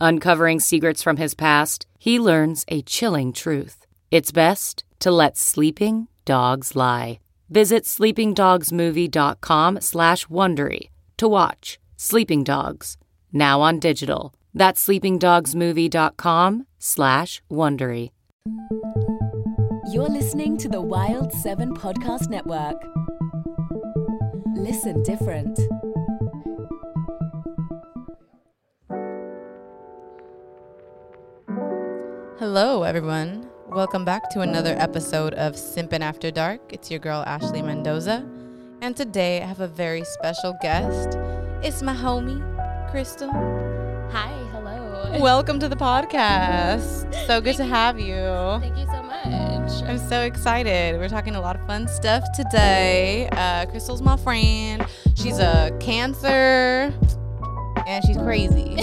Uncovering secrets from his past, he learns a chilling truth. It's best to let sleeping dogs lie. Visit sleepingdogsmovie.com slash Wondery to watch Sleeping Dogs, now on digital. That's sleepingdogsmovie.com slash Wondery. You're listening to the Wild 7 Podcast Network. Listen different. Hello, everyone. Welcome back to another episode of Simpin' After Dark. It's your girl, Ashley Mendoza. And today I have a very special guest. It's my homie, Crystal. Hi, hello. Welcome to the podcast. So good to have you. Thank you so much. I'm so excited. We're talking a lot of fun stuff today. Uh, Crystal's my friend. She's a cancer and she's crazy.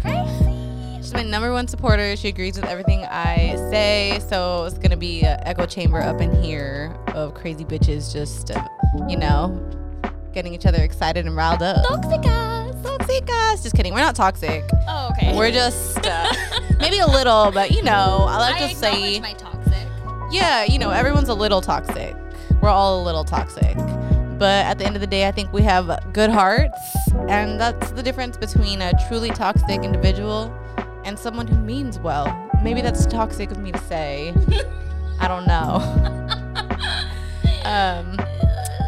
crazy. She's my number one supporter. She agrees with everything I say. So it's gonna be an echo chamber up in here of crazy bitches just, uh, you know, getting each other excited and riled up. Toxic ass. Toxic us. Just kidding. We're not toxic. Oh, okay. We're just uh, maybe a little, but you know, I like I to say, my toxic. yeah, you know, everyone's a little toxic. We're all a little toxic. But at the end of the day, I think we have good hearts. And that's the difference between a truly toxic individual and someone who means well. Maybe that's toxic of me to say. I don't know. um,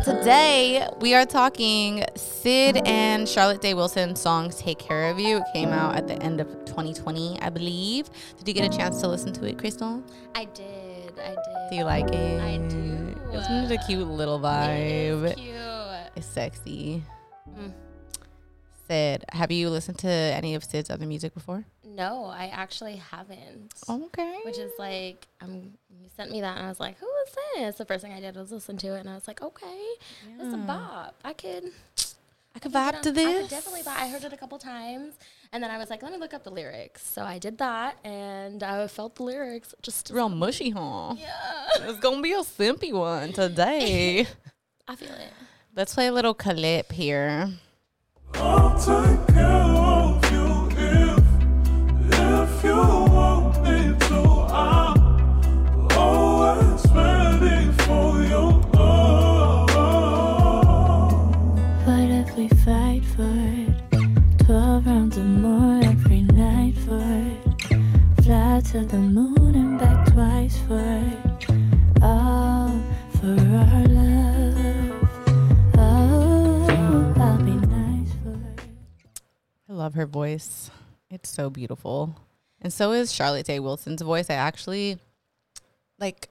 today, we are talking Syd and Charlotte Day Wilson song Take Care of You. It came out at the end of 2020, I believe. Did you get a chance to listen to it, Crystal? I did. I did. Do you like it? I do. Isn't a cute little vibe? is cute. It's sexy. Mm. Syd, have you listened to any of Syd's other music before? No, I actually haven't. Okay. Which is like, um, you sent me that, and I was like, "Who is this?" The first thing I did was listen to it, and I was like, "Okay, this is a bop. I could, I could vibe on- to I this. could definitely vibe. I heard it a couple times, and then I was like, "Let me look up the lyrics." So I did that, and I felt the lyrics just. Real mushy, huh? Yeah, It's gonna be a simpy one today. I feel it. Let's play a little clip here. To the moon and back twice for. All for our love. Oh, I'll be nice for. I love her voice. It's so beautiful. And so is Charlotte Day Wilson's voice. I actually like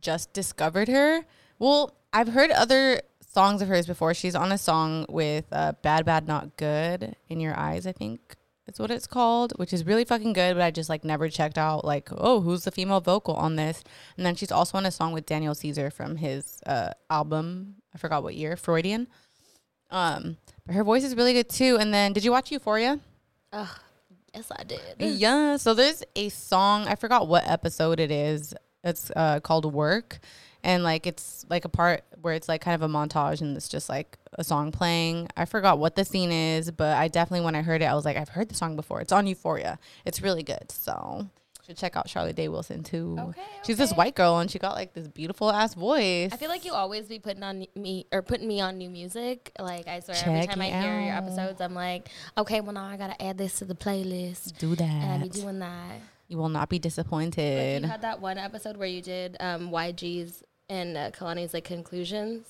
just discovered her. Well, I've heard other songs of hers before. She's on a song with uh, Bad Bad Not Good in Your Eyes, I think. That's what it's called, which is really fucking good, but I just like never checked out like, oh, who's the female vocal on this? And then she's also on a song with Daniel Caesar from his uh, album, I forgot what year, Freudian. Um, but her voice is really good too. And then did you watch Euphoria? Ugh, yes, I did. Yeah. So there's a song, I forgot what episode it is. It's uh, called Work. And like it's like a part where it's like kind of a montage and it's just like a song playing. I forgot what the scene is, but I definitely when I heard it, I was like, I've heard the song before. It's on Euphoria. It's really good. So should check out Charlotte Day Wilson too. Okay, She's this white girl and she got like this beautiful ass voice. I feel like you always be putting on me or putting me on new music. Like I swear, every time I it hear your episodes, I'm like, okay, well now I gotta add this to the playlist, do that. and I be doing that. You will not be Like, disappointed. you had that one episode where you did um, YG's and uh, Kehlani's like conclusions.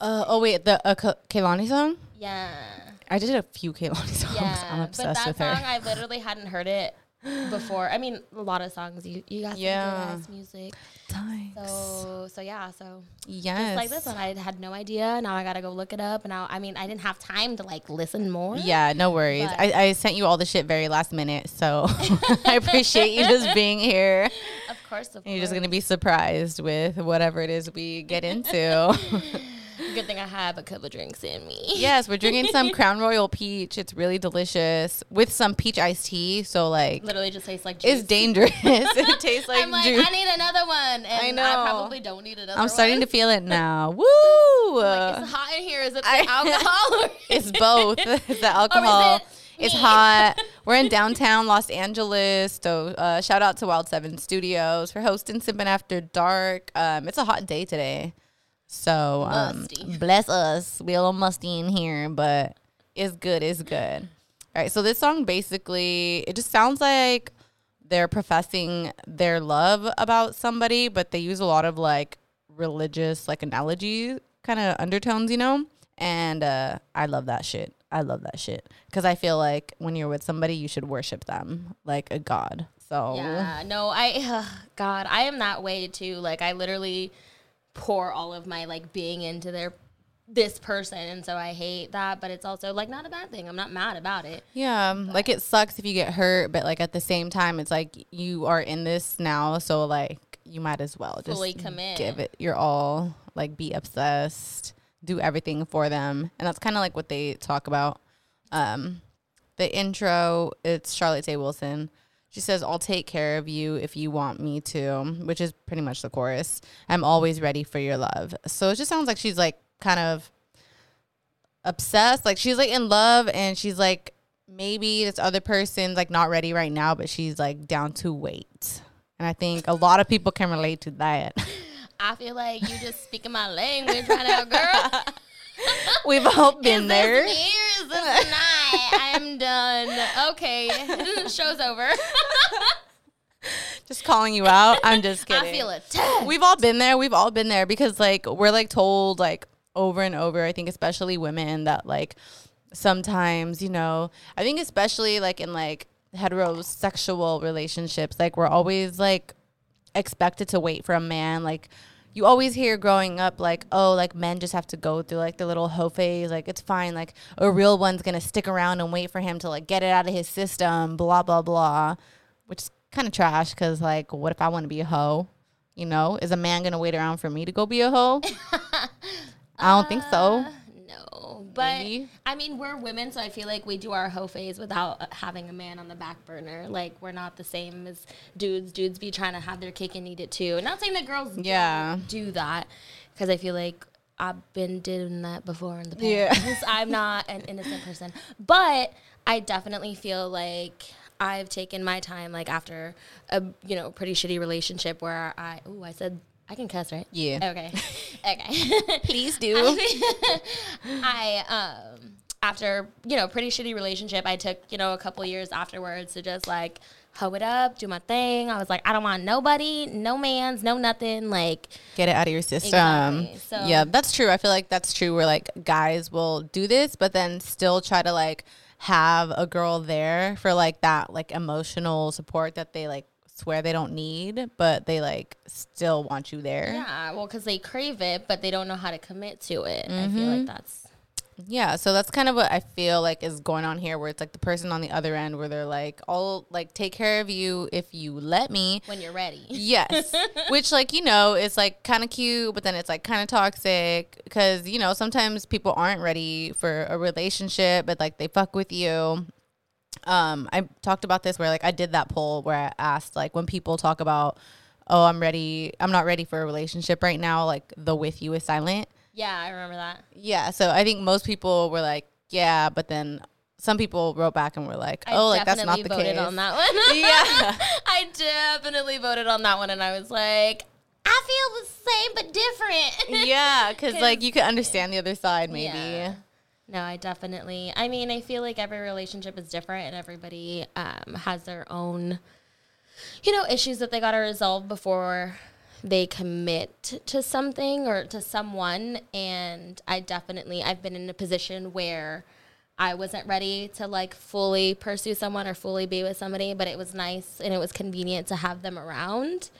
Uh, oh wait, the uh, Ka- Kehlani song. Yeah. I did a few Kehlani songs. Yeah. I'm but that with song, her. I literally hadn't heard it before. I mean, a lot of songs. You you got Yeah. some good ass music. So so yeah. So yes. just like this one, I had no idea. Now I gotta go look it up. And now I mean, I didn't have time to like listen more. Yeah, no worries. I, I sent you all the shit very last minute, so I appreciate you just being here. Of course. Of you're just gonna be surprised with whatever it is we get into. Good thing I have a couple drinks in me. yes, we're drinking some Crown Royal peach. It's really delicious with some peach iced tea. So like, Literally just tastes like juice. it's dangerous. it tastes like I'm like, juice. I need another one. And I I probably don't need another I'm starting to feel it now. Woo! Like, it's hot in here. Is it the I- alcohol? It's both. It's the alcohol. it it's hot. We're in downtown Los Angeles. So uh, shout out to Wild Seven Studios for hosting Simpin' After Dark. Um, it's a hot day today. So um, bless us. We a little musty in here, but it's good. It's good. All right. So this song basically, it just sounds like they're professing their love about somebody, but they use a lot of like religious, like analogy kind of undertones, you know? And uh, I love that shit. I love that shit. Because I feel like when you're with somebody, you should worship them like a god. So, Yeah, no, I, uh, God, I am that way too. Like, I literally pour all of my like being into their this person, and so I hate that. But it's also like not a bad thing. I'm not mad about it. yeah, like it sucks if you get hurt, but like at the same time, it's like you are in this now. So, like, you might as well just Fully commit. give it your all, like, be obsessed, do everything for them. And that's kind of like what they talk about. Um, the intro, it's Charlotte Day Wilson. She says, I'll take care of you if you want me to, which is pretty much the chorus. I'm always ready for your love. So it just sounds like she's like kind of obsessed. Like she's like in love and she's like, maybe this other person's like not ready right now, but she's like down to wait. And I think a lot of people can relate to that. I feel like you just speaking my language right now, girl. We've all been there. this me or is this not? I'm done. Okay, show's over. Just calling you out. I'm just kidding. I feel attacked. We've all been there. We've all been there because like we're like told like over and over. I think especially women that like sometimes you know. I think especially like in like heterosexual relationships, like we're always like expected to wait for a man. Like you always hear growing up, like oh, like men just have to go through like the little hoe phase. Like it's fine. Like a real one's gonna stick around and wait for him to like get it out of his system. Blah blah blah. Which is kind of trash because like what if I want to be a hoe? You know, is a man gonna wait around for me to go be a hoe? I don't think so. Uh, But Maybe. I mean, we're women, so I feel like we do our hoe phase without having a man on the back burner. Like we're not the same as dudes. Dudes be trying to have their cake and eat it too. Not saying that girls don't Yeah. do that, because I feel like I've been doing that before in the past. Yeah. I'm not an innocent person, but I definitely feel like. I've taken my time, like after a you know pretty shitty relationship where I oh I said I can cuss right Yeah. okay okay Please do. I um after you know pretty shitty relationship, I took you know a couple years afterwards to just like hoe it up, do my thing. I was like, I don't want nobody, no man's, no nothing. Like Get it out of your system. Exactly. So- yeah, that's true. I feel like that's true where like guys will do this, but then still try to like have a girl there for like that like emotional support that they like swear they don't need, but they like still want you there. yeah, well, because they crave it, but they don't know how to commit to it. I feel Mm-hmm. like that's Yeah, so that's kind of what I feel like is going on here where it's like the person on the other end where they're like, I'll like take care of you if you let me. when you're ready. Yes. Which, like, you know, is like kind of cute, but then it's like kind of toxic because, you know, sometimes people aren't ready for a relationship, but like they fuck with you. Um, I talked about this where like I did that poll where I asked like when people talk about, oh, I'm ready, I'm not ready for a relationship right now, like the with you is silent. Yeah, I remember that. Yeah. So I think most people were like, yeah, but then some people wrote back and were like, I oh, like that's not the voted case. on that one. Yeah. I definitely voted on that one, and I was like, I feel the same but different. yeah, because like you could understand the other side maybe. Yeah. No, I definitely. I mean, I feel like every relationship is different, and everybody um, has their own, you know, issues that they got to resolve before they commit to something or to someone. And I definitely, I've been in a position where I wasn't ready to like fully pursue someone or fully be with somebody, but it was nice and it was convenient to have them around.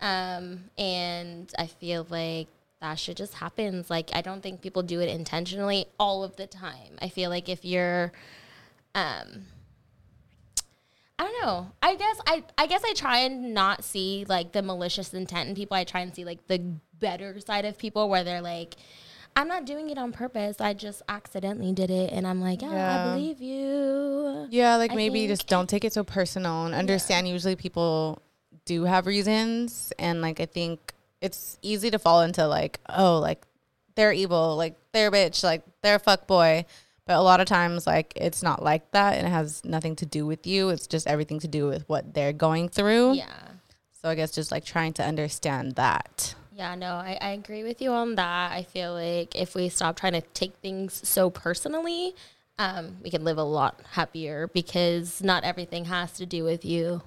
Um, and I feel like that shit just happens. Like I don't think people do it intentionally all of the time. I feel like if you're, um, I don't know. I guess I I guess I try and not see like the malicious intent in people. I try and see like the better side of people where they're like, I'm not doing it on purpose. I just accidentally did it, and I'm like, yeah, Yeah. I believe you. Yeah, like I maybe think- just don't take it so personal and understand usually people do have reasons and like I think it's easy to fall into like, oh, like they're evil, like they're a bitch, like they're a fuck boy. But a lot of times like it's not like that and it has nothing to do with you. It's just everything to do with what they're going through. Yeah. So I guess just like trying to understand that. Yeah, no, I, I agree with you on that. I feel like if we stop trying to take things so personally, um, we can live a lot happier because not everything has to do with you.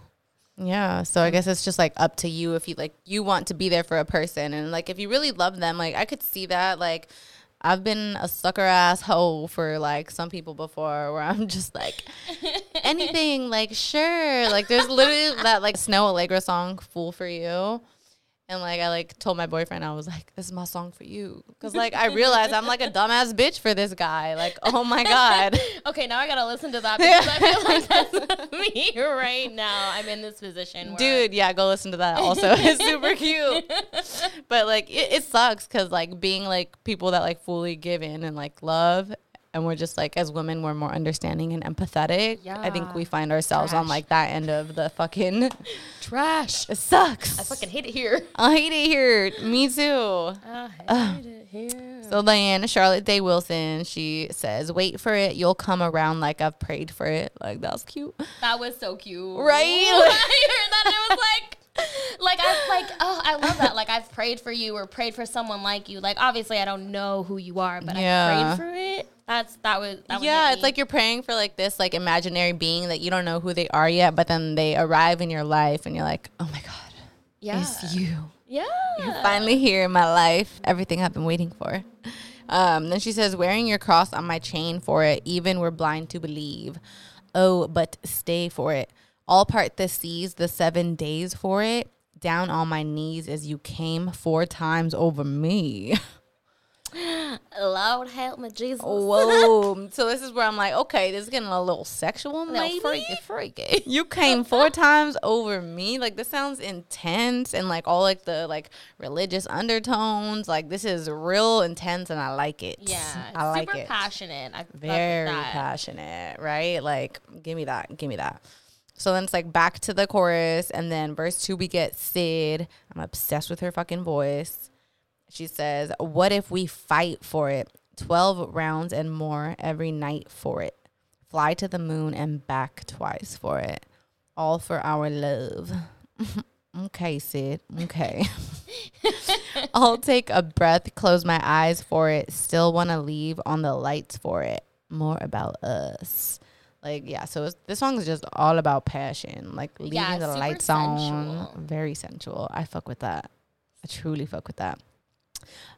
Yeah. So I mm. guess it's just like up to you if you like you want to be there for a person and like if you really love them, like I could see that. Like I've been a sucker ass hoe for like some people before where I'm just like anything, like sure. Like there's literally that like Snoh Aalegra song, Fool for You. And like I like told my boyfriend I was like, "This is my song for you," because like I realized I'm like a dumbass bitch for this guy. Like, oh my god, Okay, now I gotta listen to that because I feel like that's me right now. I'm in this position, where dude yeah go listen to that also it's super cute but like it, it sucks because like being like people that like fully give in and like love and we're just like as women we're more understanding and empathetic i think we find ourselves on like that end of the fucking trash. it sucks I fucking hate it here. i hate it here me too I hate it here. so Diana Charlotte Day Wilson, she says, "Wait for it, you'll come around like I've prayed for it." Like that was cute. That was so cute, Right? I heard that and it was like. Like I like oh I love that like I've prayed for you or prayed for someone like you like obviously I don't know who you are but Yeah. I prayed for it that's that was that yeah, it's like you're praying for like this like imaginary being that you don't know who they are yet, but then they arrive in your life and you're like, oh my god, yeah it's you. yeah You're finally here in my life. Everything I've been waiting for. Um, then she says, wearing your cross on my chain for it, even we're blind to believe. Oh, but stay for it. All part the seas, the seven days for it. Down on my knees as you came four times over me. Lord help me Jesus Whoa. so this is where I'm like, okay, this is getting a little sexual, little maybe. freaky freaky You came four times over me. Like this sounds intense and like all like the like religious undertones. Like this is real intense and I like it. yeah I like super it. passionate I Very passionate, right? Like give me that, give me that. So then it's like back to the chorus and then verse 2 we get Syd. I'm obsessed with her fucking voice. She says, "What if we fight for it? 12 rounds and more every night for it. Fly to the moon and back twice for it. All for our love." okay, Syd. Okay. I'll take a breath, close my eyes for it. Still want to leave on the lights for it. More about us. Like, yeah, so this song is just all about passion. Like, leaving Yeah, the lights on. Very sensual. I fuck with that. I truly fuck with that.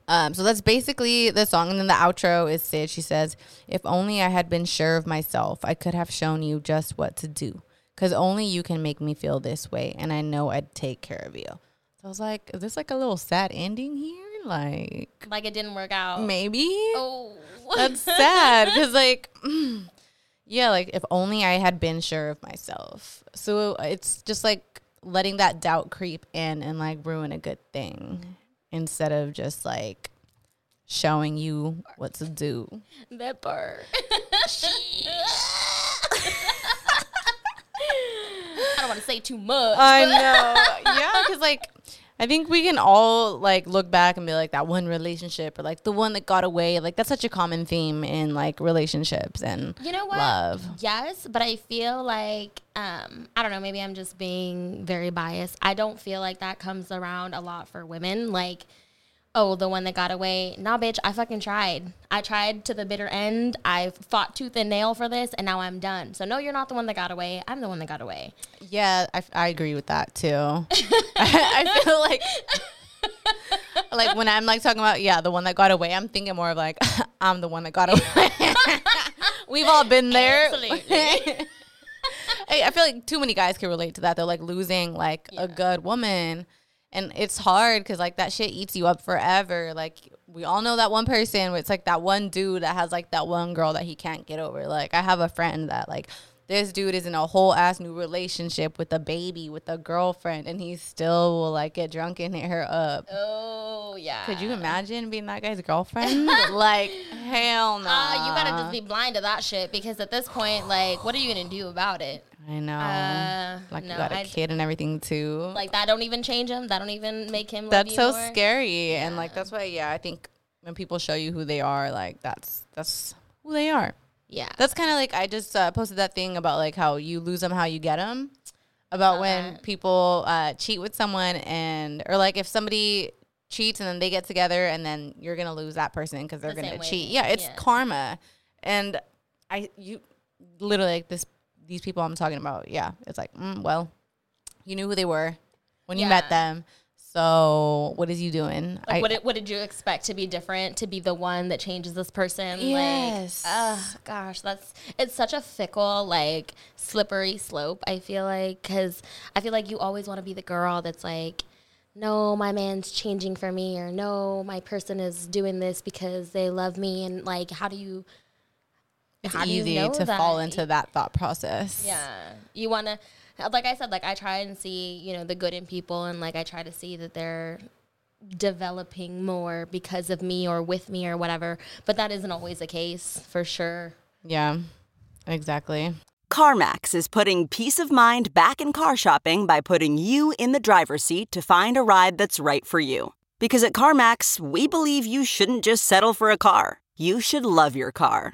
Um, so that's basically the song. And then the outro is Syd. She says, If only I had been sure of myself, I could have shown you just what to do. Because only you can make me feel this way. And I know I'd take care of you. So I was like, Is this like a little sad ending here? Like, like it didn't work out maybe? oh That's sad. Because, like, yeah, like if only I had been sure of myself. So it's just like letting that doubt creep in and like ruin a good thing instead of just like showing you what to do. that part I don't want to say too much I know. yeah, because like I think we can all like look back and be like that one relationship or like the one that got away. Like that's such a common theme in like relationships and You know what? love. Yes, but I feel like um, I don't know. Maybe I'm just being very biased. I don't feel like that comes around a lot for women. Like oh, the one that got away. Nah, bitch, I fucking tried. I tried to the bitter end. I fought tooth and nail for this, and now I'm done. So no, you're not the one that got away. I'm the one that got away. Yeah, I, I agree with that too. I feel like like when I'm like talking about yeah the one that got away, I'm thinking more of like I'm the one that got away. We've all been there. Absolutely. I, I feel like too many guys can relate to that. They're like losing like a good woman, and it's hard because like that shit eats you up forever. Like we all know that one person. It's like that one dude that has like that one girl that he can't get over. Like I have a friend that like this dude is in a whole ass new relationship with a baby with a girlfriend, and he still will like get drunk and hit her up. oh yeah. Could you imagine being that guy's girlfriend? like hell no. Uh, you gotta just be blind to that shit because at this point, like, what are you gonna do about it? I know. Uh, like no, you got a I- kid and everything too. Like that don't even change him. That don't even make him. love that's so more. scary and like that's why yeah i think when people show you who they are like that's that's who they are Yeah. that's kind of like i just uh, posted that thing about like how you lose them how you get them about when people uh, cheat with someone and or like if somebody cheats and then they get together and then you're gonna lose that person because they're The gonna cheat yeah it's Yeah. karma and i you literally like this these people i'm talking about yeah it's like mm, well you knew who they were when you met them so what is you doing Like, I- what, did, what did you expect to be different? To be the one that changes this person? Yes. Like, ugh, gosh, that's it's such a fickle, like slippery slope. I feel like because I feel like you always want to be the girl that's like, no, my man's changing for me, or no, my person is doing this because they love me, and like, how do you? It's how do you easy know to that? fall into that thought process Yeah. You want to, like I said, like I try and see, you know, the good in people and like I try to see that they're developing more because of me or with me or whatever. But that isn't always the case for sure. yeah exactly CarMax is putting peace of mind back in car shopping by putting you in the driver's seat to find a ride that's right for you. Because at CarMax, we believe you shouldn't just settle for a car, you should love your car.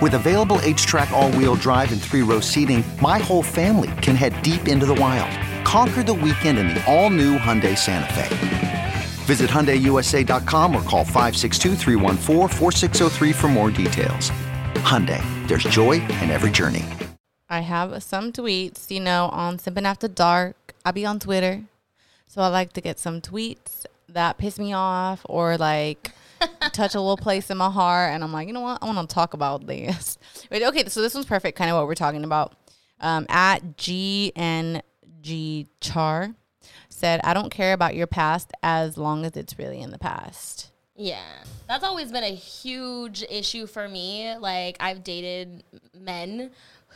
With available HTRAC, all wheel drive, and three row seating, my whole family can head deep into the wild. Conquer the weekend in the all new Hyundai Santa Fe. Visit HyundaiUSA.com or call 562-314-4603 for more details. Hyundai, there's joy in every journey. I have some tweets, you know, on Simping After Dark. I be on Twitter. So I like to get some tweets that piss me off or like touch a little place in my heart. And I'm like, you know what? I want to talk about this. Wait, okay, so this one's perfect, kind of what we're talking about. Um, at GNG Char said, I don't care about your past as long as it's really in the past. Yeah. That's always been a huge issue for me. Like, I've dated men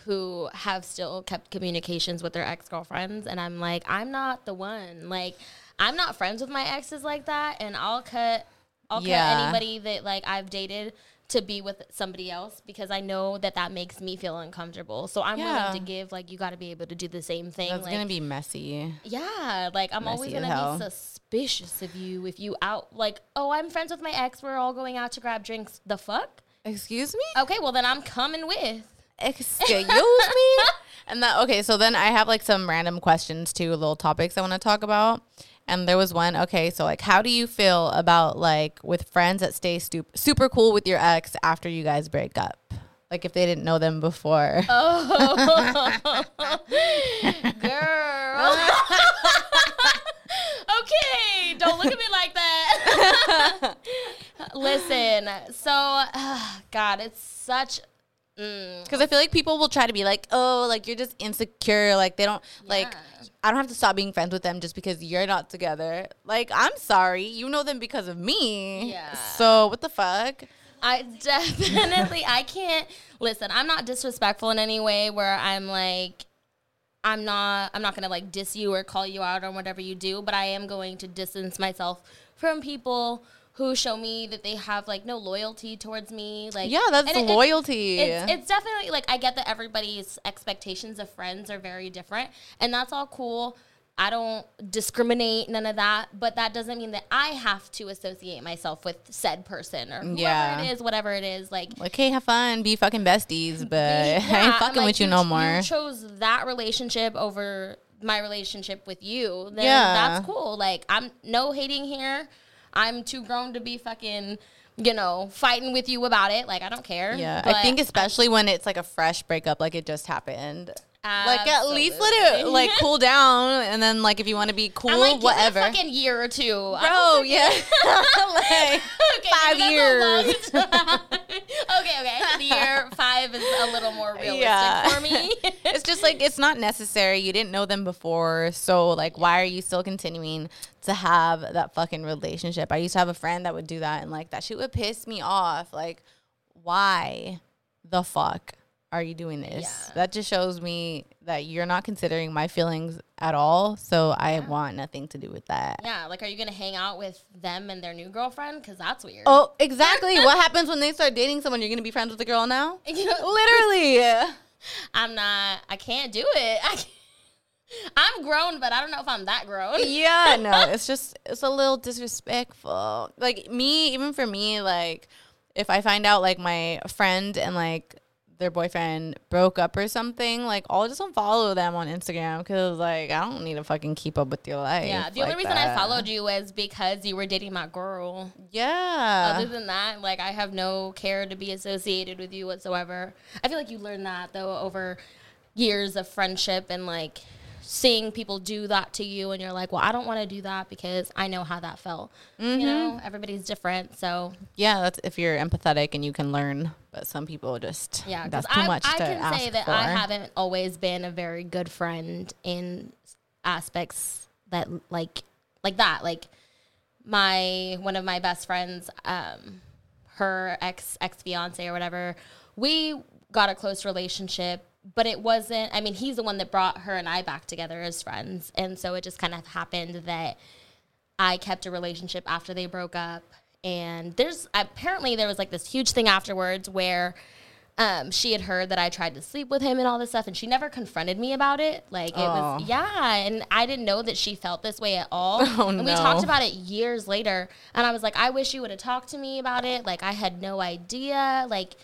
who have still kept communications with their ex girlfriends, and I'm like, I'm not the one. Like, I'm not friends with my exes like that, and I'll cut, I'll Yeah. anybody that like I've dated to be with somebody else because I know that that makes me feel uncomfortable. So I'm Yeah. willing to give. Like, you got to be able to do the same thing. That's like, going to be messy. yeah, like I'm always Messy as gonna hell. be suspicious of you if you out like, oh, I'm friends with my ex. We're all going out to grab drinks. The fuck? Excuse me? Okay, well then I'm coming with. excuse me and that okay so then i have like some random questions too little topics i want to talk about and there was one okay so like how do you feel about like with friends that stay stu- super cool with your ex after you guys break up like if they didn't know them before Oh, girl. okay, don't look at me like that. Listen, so God, it's such. Mm, Because I feel like people will try to be like, oh, like you're just insecure. Like they don't like. I don't have to stop being friends with them just because you're not together. Like I'm sorry, you know them because of me. Yeah. So what the fuck? I definitely I can't listen. I'm not disrespectful in any way where I'm like I'm not I'm not gonna like diss you or call you out on whatever you do, but I am going to distance myself from people who show me that they have like no loyalty towards me. Like Yeah, that's it- loyalty. It's, it's definitely like I get that everybody's expectations of friends are very different, and that's all cool. I don't discriminate, none of that, but that doesn't mean that I have to associate myself with said person or whoever Yeah. it is, whatever it is. Like, okay, have fun, be fucking besties, but I yeah, ain't fucking like, with you, ch- no more. You chose that relationship over my relationship with you. Then Yeah. that's cool. Like, I'm no hating here. I'm too grown to be fucking, you know, fighting with you about it. Like, I don't care. yeah, I think especially when it's like a fresh breakup, like it just happened. Like at least let it like cool down, and then like if you want to be cool, like, give it a whatever. fucking year or two. Bro, yeah, like okay, five years. that's a long time. okay, okay. The year five is a little more realistic Yeah. for me. it's just like it's not necessary. You didn't know them before, so like, why are you still continuing to have that fucking relationship? I used to have a friend that would do that, and like that shit would piss me off. Like, why the fuck are you doing this? Yeah. That just shows me that you're not considering my feelings at all. So I want nothing to do with that. yeah, like, are you gonna hang out with them and their new girlfriend? Because that's weird. Oh, exactly. what happens when they start dating someone? You're gonna be friends with the girl now? Literally. I'm not. I can't do it. I can't. I'm grown, but I don't know if I'm that grown. yeah, no, it's just it's a little disrespectful. Like me, even for me, like if I find out like my friend and like their boyfriend broke up or something, like I'll just unfollow them on Instagram because like I don't need to fucking keep up with your life. Yeah, the like only reason that. I followed you was because you were dating my girl. Yeah. Other than that, like I have no care to be associated with you whatsoever. I feel like you learned that though over years of friendship and like seeing people do that to you and you're like, well, I don't want to do that because I know how that felt. You know, everybody's different. So yeah, that's if you're empathetic and you can learn. But some people just yeah, that's too I, much I to can ask say that for. I haven't always been a very good friend in aspects that like like that. Like my one of my best friends, um, her ex ex fiance or whatever, we got a close relationship, but it wasn't. I mean, he's the one that brought her and I back together as friends, and so it just kind of happened that I kept a relationship after they broke up. And there's apparently there was like this huge thing afterwards where um, she had heard that I tried to sleep with him and all this stuff, and she never confronted me about it. Like it was, yeah, and I didn't know that she felt this way at all. Oh, and we talked about it years later, and I was like, I wish you would have talked to me about it. Like I had no idea. Like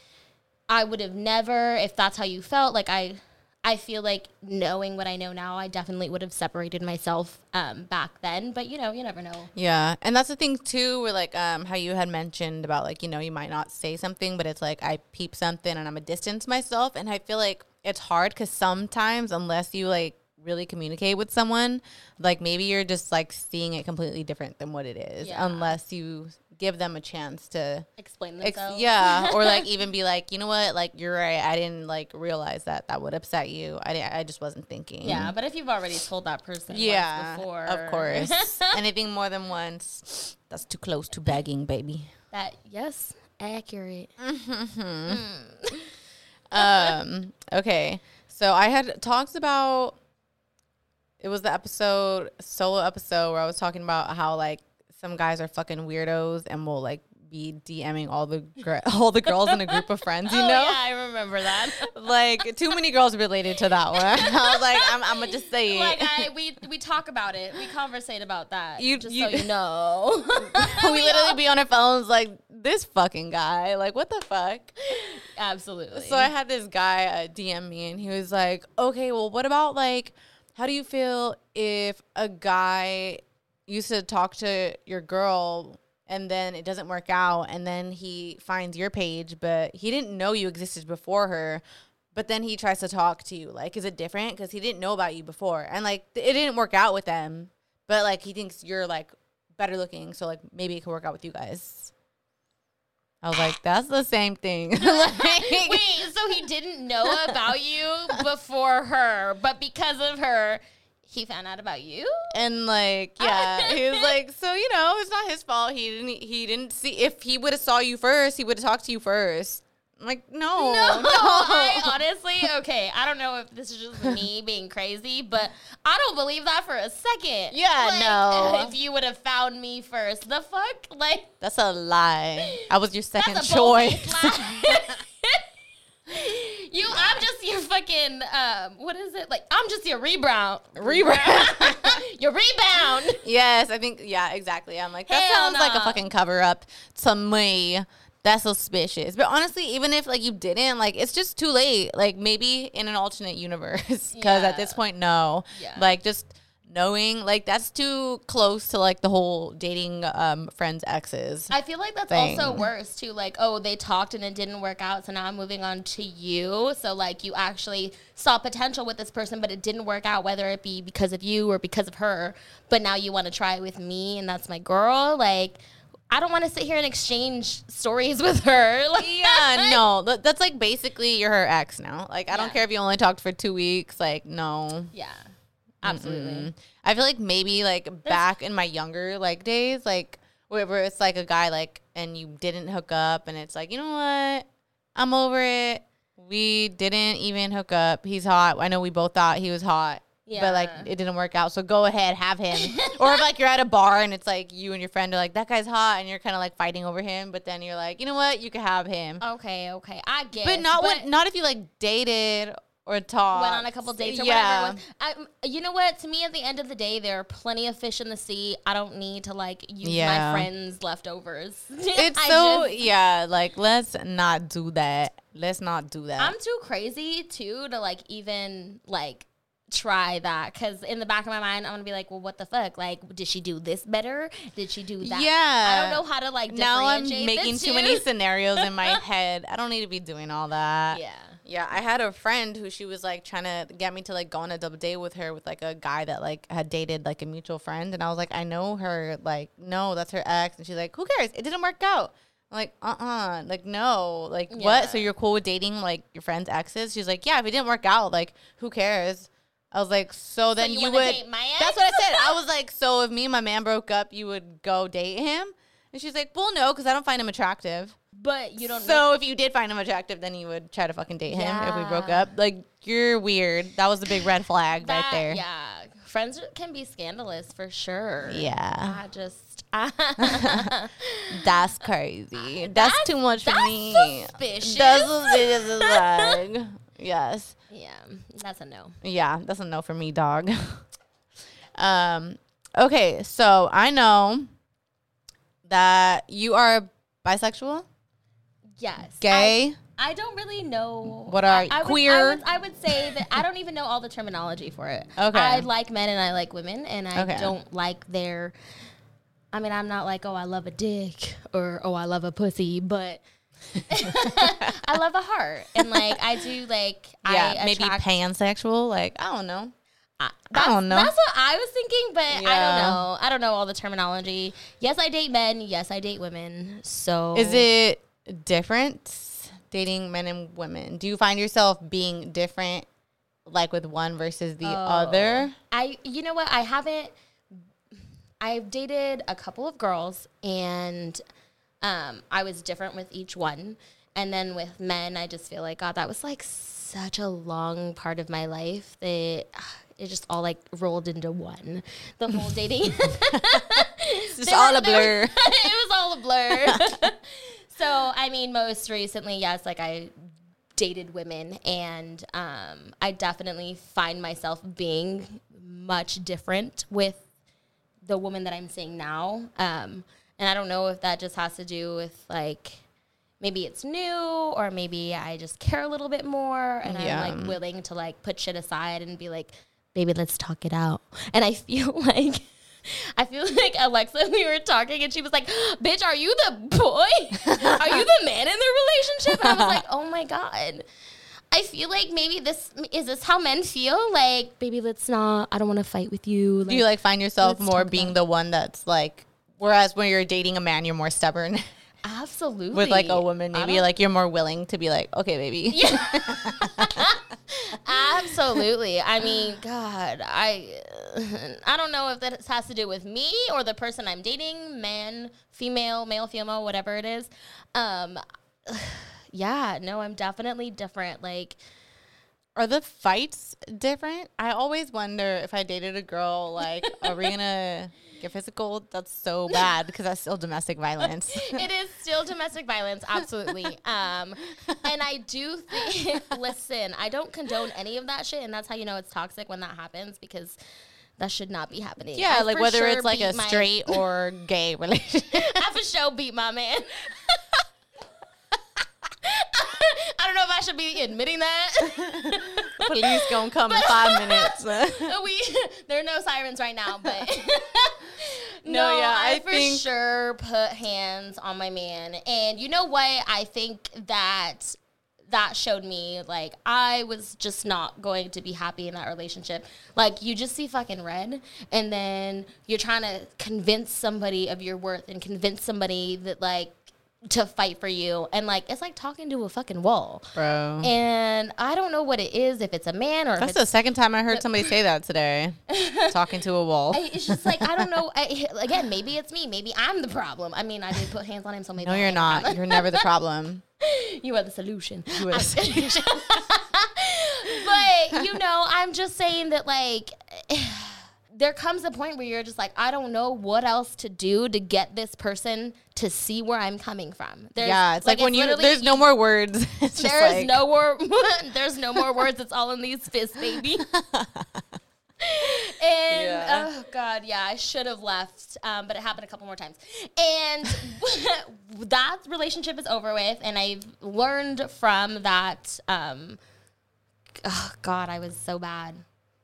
I would have never, if that's how you felt. Like I, I feel like knowing what I know now, I definitely would have separated myself um, back then. But you know, you never know. Yeah, and that's the thing too, where like um how you had mentioned about like you know you might not say something, but it's like I peep something and I'm a distance myself, and I feel like it's hard because sometimes unless you like really communicate with someone, like maybe you're just like seeing it completely different than what it is, Yeah. unless you give them a chance to. Explain Ex- yeah, or like even be like, you know what, like you're right. I didn't like realize that that would upset you. I, di- I just wasn't thinking. Yeah, but if you've already told that person Yeah, once before, of course. Anything more than once, that's too close to begging, baby. that yes, accurate. Um, okay. So I had talked about it was the episode solo episode where I was talking about how like some guys are fucking weirdos and will like be DMing all the gir- all the girls in a group of friends, you oh know? yeah, I remember that. Like too many girls related to that one. I was like, I'm, I'm gonna just say it. like I, we we talk about it, we conversate about that. You- just you- so you know. we literally be on our phones like this fucking guy. Like what the fuck? Absolutely. So I had this guy uh, DM me, and he was like, "Okay, well, what about like, how do you feel if a guy used to talk to your girl and then it doesn't work out, and then he finds your page, but he didn't know you existed before her." But then he tries to talk to you. Like, is it different? Because he didn't know about you before, and like it didn't work out with them. But like he thinks you're like better looking, so like maybe it could work out with you guys. I was like, that's the same thing. Like- Wait, so he didn't know about you before her, but because of her, he found out about you? And like, yeah, he was like, so you know, it's not his fault. He didn't. He didn't see. If he would have saw you first, he would have talked to you first. I'm like, no, No, no. I honestly, okay, I don't know if this is just me being crazy, but I don't believe that for a second. Yeah, Like, no. If you would have found me first, the fuck? Like, That's a lie. I was your second choice. You, I'm just your fucking, um, what is it? Like, I'm just your rebound. Rebound. your rebound. yes, I think. Yeah, exactly. I'm like, that Hell sounds like a fucking cover up to me. That's suspicious. But honestly, even if like you didn't, like it's just too late. Like maybe in an alternate universe, because at this point, no. Yeah. Like just knowing, like that's too close to like the whole dating um friends exes. I feel like that's thing. also worse too. Like, oh, they talked and it didn't work out, so now I'm moving on to you. So like, you actually saw potential with this person, but it didn't work out, whether it be because of you or because of her. But now you want to try it with me, and that's my girl. Like, I don't want to sit here and exchange stories with her. Like, yeah, no, that- that's like basically you're her ex now. Like I don't care if you only talked for two weeks. Like no. yeah, absolutely. Mm. I feel like maybe like back in my younger like days, like where it's like a guy like and you didn't hook up and it's like, you know what? I'm over it. We didn't even hook up. He's hot. I know we both thought he was hot. Yeah. But like it didn't work out. So go ahead, have him. or if like you're at a bar and it's like you and your friend are like, that guy's hot and you're kinda like fighting over him, but then you're like, you know what, you can have him. Okay, okay, I get. It. But not what, not if you like dated or talked. went on a couple dates or yeah. whatever. I, you know what? To me, at the end of the day, there are plenty of fish in the sea. I don't need to like use Yeah. my friends' leftovers. It's so just- yeah, like let's not do that. Let's not do that. I'm too crazy too to like even like try that because in the back of my mind I'm gonna be like, well, what the fuck? Like, did she do this better? Did she do that? Yeah. I don't know how to like. now I'm making too many scenarios in my head. I don't need to be doing all that. Yeah. Yeah, I had a friend who she was like trying to get me to like go on a double date with her with like a guy that like had dated like a mutual friend, and I was like, I know her, like no, that's her ex, and she's like, who cares? It didn't work out. I'm like, uh, uh like no, like Yeah. what? So you're cool with dating like your friend's exes? She's like, yeah, if it didn't work out, like who cares? I was like, so then you you, would. date my That's what I said. I was like, so if me and my man broke up, you would go date him? And she's like, well, no, because I don't find him attractive. But you don't. So if you did find him attractive, then you would try to fucking date him if we broke up. Like you're weird. That was the big red flag that, right there. Yeah, friends can be scandalous for sure. Yeah. I just. That's crazy. That's, too much for that's me. suspicious. That's suspicious. Yes. yeah, that's a no. Yeah, that's a no for me, dog. um. Okay, so I know that you are bisexual, Yes. gay. I, I don't really know. What are I, I would- queer? I would, I would say that I don't even know all the terminology for it. Okay. I like men and I like women, and I Okay. don't like their. I mean, I'm not like, oh, I love a dick or oh, I love a pussy, but I love a heart, and like I do like yeah, I maybe attract- pansexual. Like I don't know. I, I don't know. That's what I was thinking, but I don't know. I don't know all the terminology. Yes, I date men. Yes, I date women. So Is it different dating men and women? Do you find yourself being different, like with one versus the oh, other? I you know what I haven't I've dated a couple of girls and um I was different with each one and then with men I just feel like god that was like such a long part of my life that ah, it just all like rolled into one the whole dating It's just all were- a they were- blur. it was all a blur. so I mean, most recently, yes, like I dated women, and um, I definitely find myself being much different with the woman that I'm seeing now. Um, and I don't know if that just has to do with like maybe it's new or maybe I just care a little bit more and Yeah. I'm like willing to like put shit aside and be like, baby, let's talk it out. And I feel like I feel like Alexa, we were talking and she was like, bitch, are you the boy? Are you the man in the relationship? And I was like, oh my God. I feel like maybe this is this how men feel? Like, baby, let's not. I don't want to fight with you. Do you like find yourself more being the one that's like, whereas when you're dating a man, you're more stubborn? Absolutely. with like a woman? Maybe like you're more willing to be like, okay, baby. Yeah. Absolutely. I mean, God, I I don't know if that has to do with me or the person I'm dating, man, female, male, female, whatever it is. Um, yeah, no, I'm definitely different. Like, Are the fights different? I always wonder if I dated a girl, like, are we gonna get physical? That's so bad because that's still domestic violence. it is still domestic violence, absolutely. Um, and I do think, listen, I don't condone any of that shit, and that's how you know it's toxic when that happens because that should not be happening. yeah, I like whether sure it's like a straight or gay relationship. I for sure beat my man. I don't know if I should be admitting that. Police gonna come in five minutes. we there are no sirens right now, but no, No, yeah, I, I for think- sure put hands on my man, and you know what? I think that that showed me like I was just not going to be happy in that relationship. Like you just see fucking red, and then you're trying to convince somebody of your worth and convince somebody that like to fight for you, and like it's like talking to a fucking wall. Bro. And I don't know what it is, if it's a man or if That's it's the second time I heard somebody say that today. Talking to a wall. I, it's just like I don't know. I, again, maybe it's me. Maybe I'm the problem. I mean, I did put hands on him, so maybe no, you're not. You're never the problem. you are the solution. You are the solution. but you know, I'm just saying that like. There comes a point where you're just like, I don't know what else to do to get this person to see where I'm coming from. There's, yeah, it's like, when you there's no more words. It's There's like, no more. there's no more words. It's all in these fists, baby. and Yeah. oh god, yeah, I should have left, um, but it happened a couple more times. And that relationship is over with, and I've learned from that. Um, oh god, I was so bad.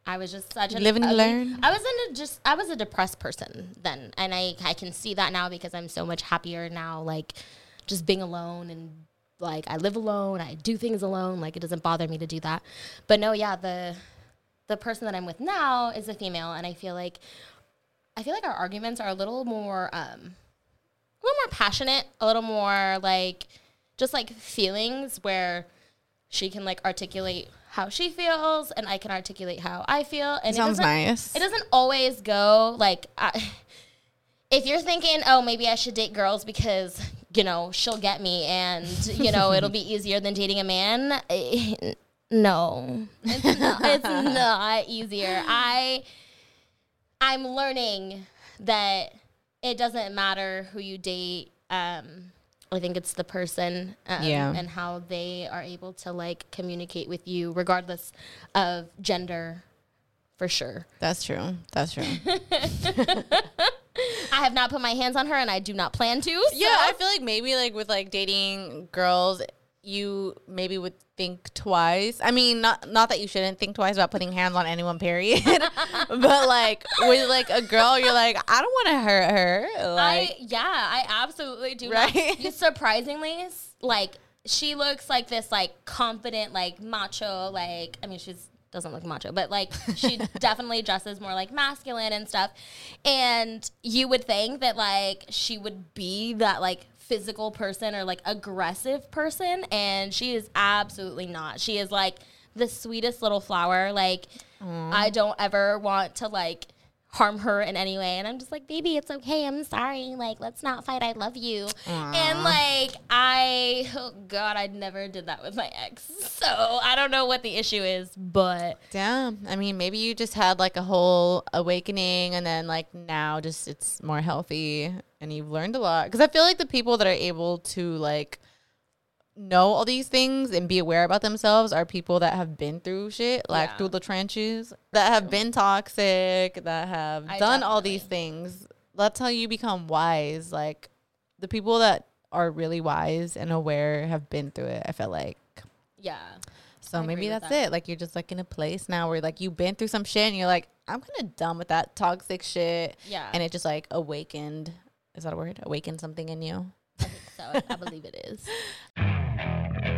I was just such a Live and learn. I was in a just I was a depressed person then, and I I can see that now because I'm so much happier now. Like just being alone and like I live alone, I do things alone. Like it doesn't bother me to do that. But no, yeah, the the person that I'm with now is a female, and I feel like I feel like our arguments are a little more um a little more passionate, a little more like just like feelings where she can like articulate how she feels and I can articulate how I feel and it Sounds doesn't- nice. It doesn't always go like I, if you're thinking, "Oh, maybe I should date girls because, you know, she'll get me and, you know, it'll be easier than dating a man." eh, No. It's not, it's not easier. I I'm learning that it doesn't matter who you date. Um, I think it's the person um, Yeah. and how they are able to like communicate with you, regardless of gender, for sure. That's true. That's true. I have not put my hands on her, and I do not plan to. Yeah, I feel like maybe like with like dating girls, you maybe would think twice. I mean, not not that you shouldn't think twice about putting hands on anyone, period. but like with like a girl, you're like, I don't want to hurt her. Like, I yeah, I absolutely do. Right? Not. Surprisingly, like she looks like this like confident, like macho. Like I mean, she's doesn't look macho, but like she definitely dresses more like masculine and stuff. And you would think that like she would be that like physical person or like aggressive person, and she is absolutely not. She is like the sweetest little flower. Like I don't ever want to like harm her in any way. And I'm just like, baby, it's okay. I'm sorry. Like, let's not fight. I love you. And like, I, oh God, I never did that with my ex. So I don't know what the issue is, but damn. I mean, maybe you just had like a whole awakening, and then like now, just it's more healthy, and you've learned a lot. Because I feel like the people that are able to like know all these things and be aware about themselves are people that have been through shit, like Yeah. through the trenches, that have been toxic, that have I done all these things. That's how you become wise. Like the people that are really wise and aware have been through it. I feel like. yeah. So I maybe that's that. it. Like you're just like in a place now where like you've been through some shit and you're like, I'm kind of done with that toxic shit. Yeah. And it just like awakened. Is that a word? Awakened something in you. I think so. I believe it is.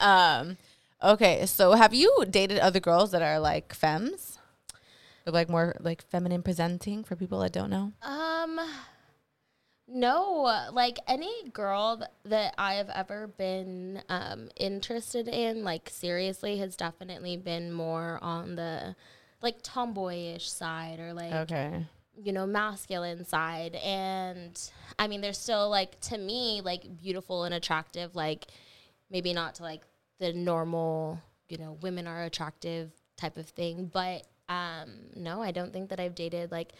Um, okay, so have you dated other girls that are like femmes? Or like more like feminine presenting for people that don't know? Um, no, like any girl th- that I have ever been um interested in, like seriously, has definitely been more on the like tomboyish side or like Okay. you know masculine side and i mean they're still like to me like beautiful and attractive like maybe not to like the normal you know women are attractive type of thing but um no i don't think that i've dated like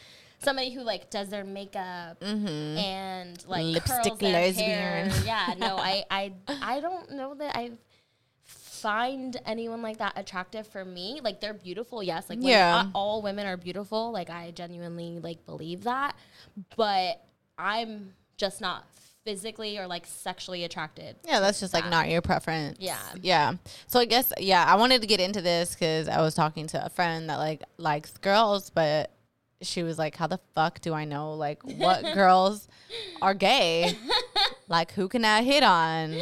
somebody who like does their makeup and like Lipstick lesbian. hair. yeah no i i i don't know that i've find anyone like that attractive for me like they're beautiful yes like Yeah. all women are beautiful like i genuinely like believe that but i'm just not physically or like sexually attracted Yeah, that's just like not your preference. Yeah. Yeah. So I guess yeah, I wanted to get into this because I was talking to a friend that like likes girls, but she was like, "How the fuck do I know like what girls are gay? like who can I hit on?"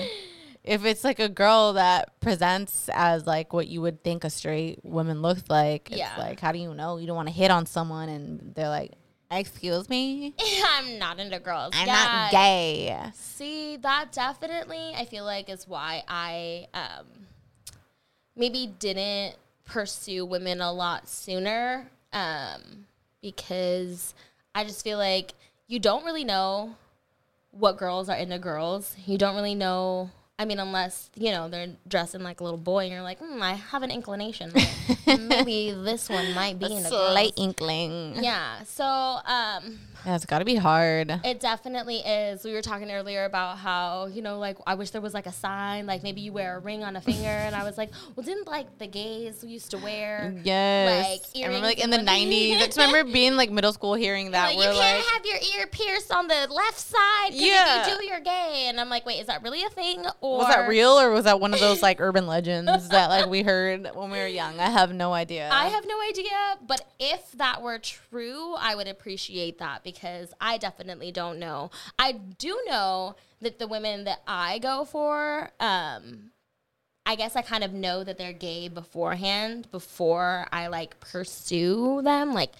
If it's like a girl that presents as like what you would think a straight woman looks like, it's Yeah. like how do you know you don't want to hit on someone and they're like, "Excuse me, i'm not into girls I'm Yeah. not gay." See, that definitely I feel like is why I um maybe didn't pursue women a lot sooner. Um because I just feel like you don't really know what girls are into girls. You don't really know I mean, unless, you know, they're dressing like a little boy and you're like, hmm, I have an inclination. Like, maybe this one might be A into slight girls. inkling. Yeah. So, um, Yeah, it's got to be hard. it definitely is. We were talking earlier about how, you know, like I wish there was like a sign, like maybe you wear a ring on a finger. And I was like, well, didn't like the gays used to wear Yes. like I remember like in the 90s. I just remember being like middle school hearing that. like, you we're can't like, have your ear pierced on the left side. Yeah. If you do, you're gay. And I'm like, wait, is that really a thing? Or was that real or was that one of those like urban legends that like we heard when we were young? I have no idea. I have no idea, but if that were true, I would appreciate that because I definitely don't know. I do know that the women that I go for, um, I guess I kind of know that they're gay beforehand before I like pursue them. Like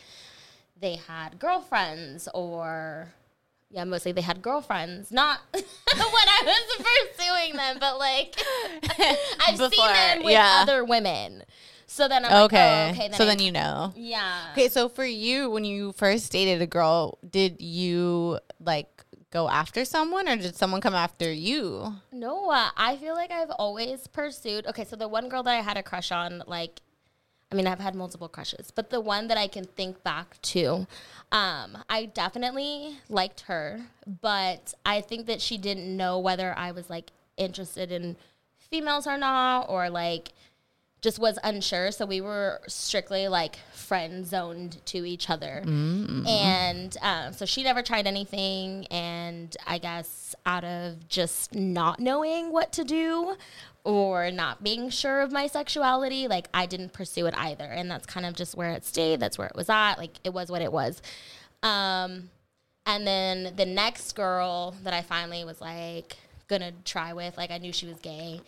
they had girlfriends or yeah, mostly they had girlfriends. Not when I was pursuing them, but like I've seen them with yeah. other women. So then I'm like, okay. oh, okay. so I- then you know. yeah. Okay, so for you, when you first dated a girl, did you like go after someone or did someone come after you? No, uh, I feel like I've always pursued. Okay, so the one girl that I had a crush on, like, I mean, I've had multiple crushes, but the one that I can think back to, um, I definitely liked her, but I think that she didn't know whether I was like interested in females or not, or like just was unsure. So we were strictly like friend zoned to each other. And um, so she never tried anything. And I guess out of just not knowing what to do or not being sure of my sexuality, like I didn't pursue it either. And that's kind of just where it stayed. That's where it was at. Like it was what it was. Um, and then the next girl that I finally was like gonna try with, like I knew she was gay,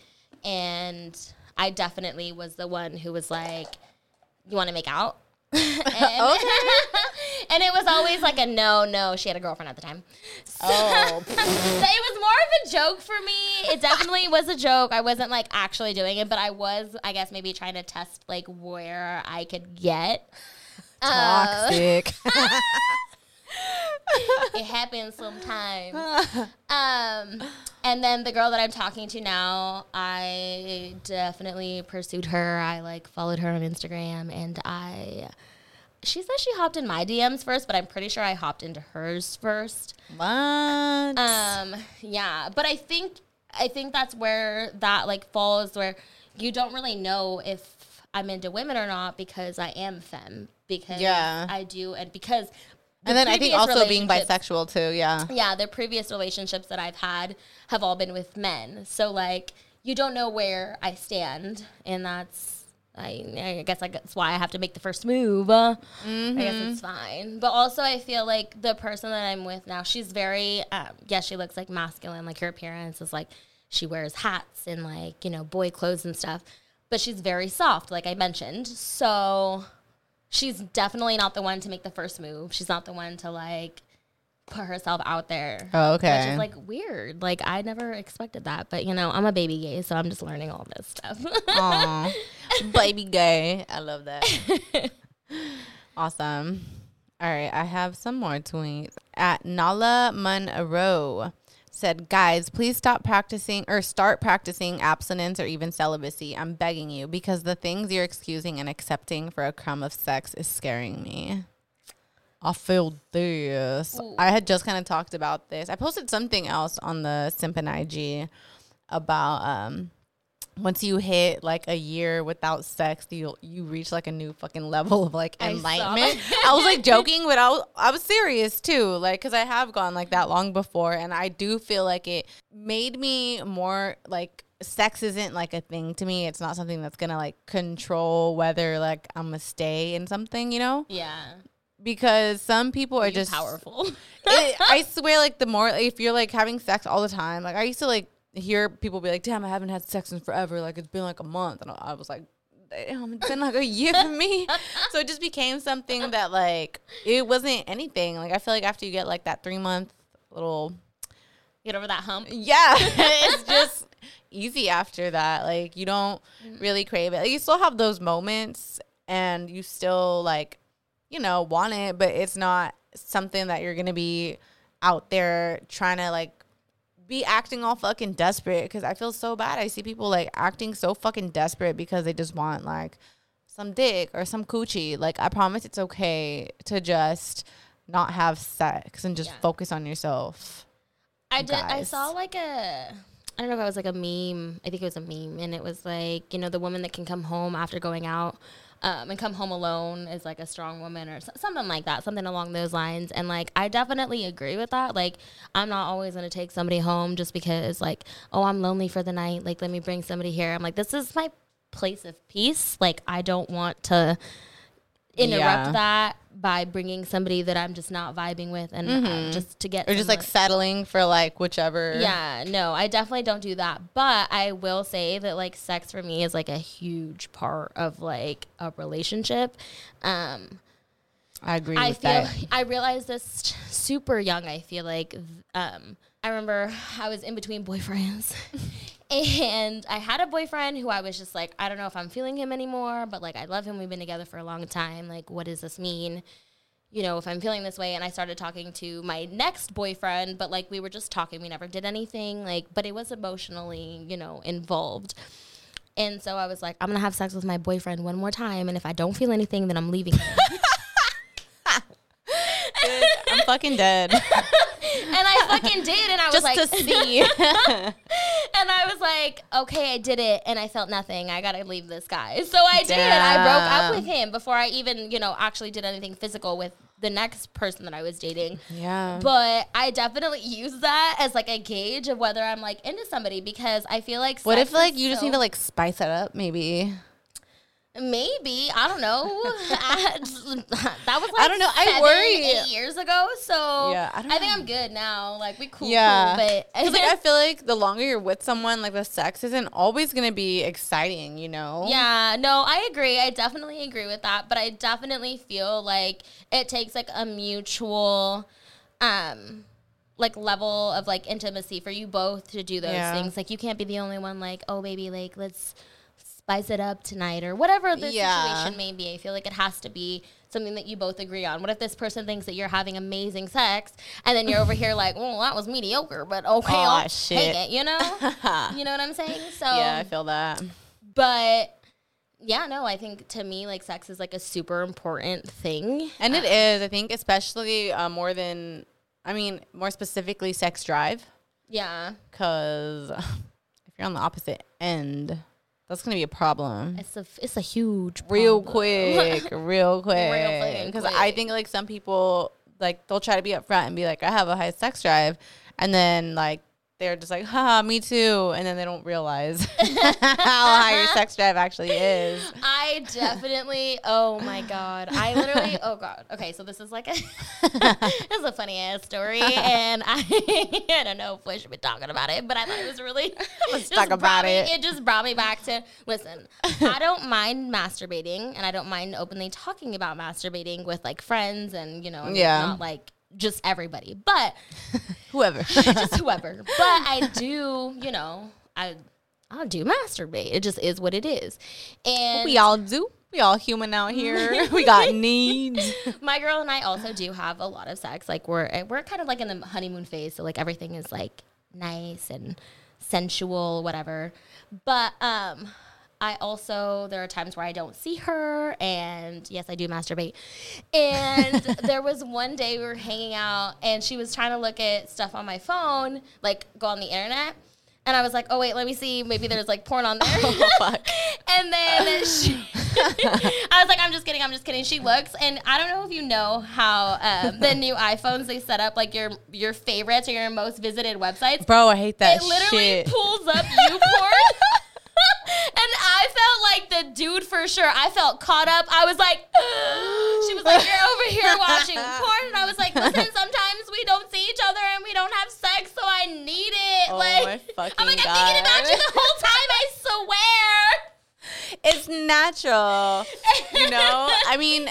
and I definitely was the one who was like, "You want to make out?" and, and it was always like a no, no. She had a girlfriend at the time. So Oh. it was more of a joke for me. It definitely was a joke. I wasn't like actually doing it, but I was, I guess, maybe trying to test like where I could get. Uh, Toxic. It happens sometimes. Um, and then the girl that I'm talking to now, I definitely pursued her. I like followed her on Instagram, and I. She says she hopped in my DMs first, but I'm pretty sure I hopped into hers first. what? Um, yeah, but I think I think that's where that like falls where you don't really know if I'm into women or not because I am femme because Yeah. I do and because and then I think also being bisexual too. Yeah. yeah, the previous relationships that I've had have all been with men. So like you don't know where I stand, and that's I, I guess I, that's why I have to make the first move. Uh, I guess it's fine. But also, I feel like the person that I'm with now, she's very um, yeah, she looks like masculine. Like her appearance is like she wears hats and like you know boy clothes and stuff. But she's very soft, like I mentioned. So she's definitely not the one to make the first move. She's not the one to like put herself out there. Oh, Which okay. is like weird. Like I never expected that. But you know, I'm a baby gay, so I'm just learning all this stuff. Aw. Baby gay. I love that. awesome. All right, I have some more tweets. At Nala Monroe said, "Guys, please stop practicing or start practicing abstinence or even celibacy. I'm begging you because the things you're excusing and accepting for a crumb of sex is scaring me." I feel this. I had just kind of talked about this. I posted something else on the Simpin IG about um once you hit like a year without sex, you you reach like a new fucking level of like I enlightenment. I, was like joking, but I was I was serious too, like because I have gone like that long before, and I do feel like it made me more like sex isn't like a thing to me. It's not something that's gonna like control whether like I'm gonna stay in something, you know, yeah, because some people are just powerful. it, I swear, like the more if you're like having sex all the time, like I used to like hear people be like, "Damn, I haven't had sex in forever. Like it's been like a month," and I was like, "Damn, it's been like a year for me." so it just became something that like it wasn't anything. Like I feel like after you get like that three month little, Get over that hump. yeah, it's just easy after that. Like you don't mm. really crave it. Like, you still have those moments, and you still like, you know, want it, but it's not something that you're gonna be out there trying to like be acting all fucking desperate because I feel so bad. I see people like acting so fucking desperate because they just want like some dick or some coochie. Like I promise it's okay to just not have sex and just Yeah. focus on yourself. I did. I saw like a. I don't know if it was like a meme. I think it was a meme, and it was like you know the woman that can come home after going out, um, and come home alone is like a strong woman or something like that, something along those lines. And like I definitely agree with that. Like I'm not always gonna take somebody home just because like oh I'm lonely for the night. Like let me bring somebody here. I'm like this is my place of peace. Like I don't want to interrupt Yeah. that by bringing somebody that I'm just not vibing with, and uh, just to get Or just like settling for like whichever. yeah, no, I definitely don't do that. But I will say that like sex for me is like a huge part of like a relationship. Um, I agree I with feel that. I realized this super young. I feel like um, I remember I was in between boyfriends, and I had a boyfriend who I was just like, I don't know if I'm feeling him anymore, but like I love him. We've been together for a long time. Like, what does this mean? You know, if I'm feeling this way, and I started talking to my next boyfriend, but like we were just talking, we never did anything. Like, but it was emotionally, you know, involved. And so I was like, I'm gonna have sex with my boyfriend one more time, and if I don't feel anything, then I'm leaving. him. I'm fucking dead. and I fucking did, and I was Just like, to see. and I was like, okay, I did it, and I felt nothing. I gotta leave this guy. So I did. I broke up with him before I even, you know, actually did anything physical with the next person that I was dating. yeah. But I definitely use that as like a gauge of whether I'm like into somebody because I feel like what if like you just need to like spice it up maybe? Maybe I don't know. I- that was like I don't know. I seven, worry. eight years ago. So Yeah, I don't think. I'm good now. Like we cool, Yeah. cool, but like I feel like the longer you're with someone, like the sex isn't always gonna be exciting, you know? Yeah, no, I agree. I definitely agree with that, but I definitely feel like it takes like a mutual um like level of like intimacy for you both to do those Yeah. things. Like you can't be the only one like, "Oh baby, like let's spice it up tonight" or whatever the Yeah. situation may be. I feel like it has to be something that you both agree on. What if this person thinks that you're having amazing sex and then you're over here like, "Well, that was mediocre, but okay, Aw, I'll shit. take it," you know? you know what I'm saying? So Yeah, I feel that. but yeah, no, I think to me, like sex is like a super important thing. And it is, I think, especially uh, more than, I mean, more specifically, sex drive. Yeah, Because if you're on the opposite end, that's going to be a problem. it's a it's a huge Real problem. quick, real quick. Because I think, like, some people, like, they'll try to be upfront and be like, I have a high sex drive. And then, like, they're just like, haha, me too. And then they don't realize how high your sex drive actually is. I definitely. Oh my god! I literally. Oh god. Okay, so this is like a. this is a funny ass story, and I. I don't know if we should be talking about it, but I thought it was really. Let's talk about it. It just brought me back to listen. I don't mind masturbating, and I don't mind openly talking about masturbating with like friends, and you know, Yeah. not like just everybody, but Whoever. just whoever. But I do, you know, I I do masturbate. It just is what it is. And we all do. We all human out here. we got needs. my girl and I also do have a lot of sex. Like we're we're kind of like in the honeymoon phase, so like everything is like nice and sensual, whatever. But um I also there are times where I don't see her and yes, I do masturbate. And there was one day we were hanging out and she was trying to look at stuff on my phone, like go on the internet. And I was like, "Oh wait, let me see. Maybe there's like porn on there." Oh, fuck. And then she, I was like, I'm just kidding, I'm just kidding. She looks, and I don't know if you know how um, the new iPhones they set up like your your favorites or your most visited websites. Bro, I hate that it literally shit. pulls up you porn. and I felt like the dude for sure. I felt caught up. I was like, she was like, You're over here watching porn. And I was like, Listen, sometimes we don't see each other and we don't have sex, so I need it. Oh like, my fucking I'm like, I'm thinking about you the whole time, I swear. It's natural. you know? I mean,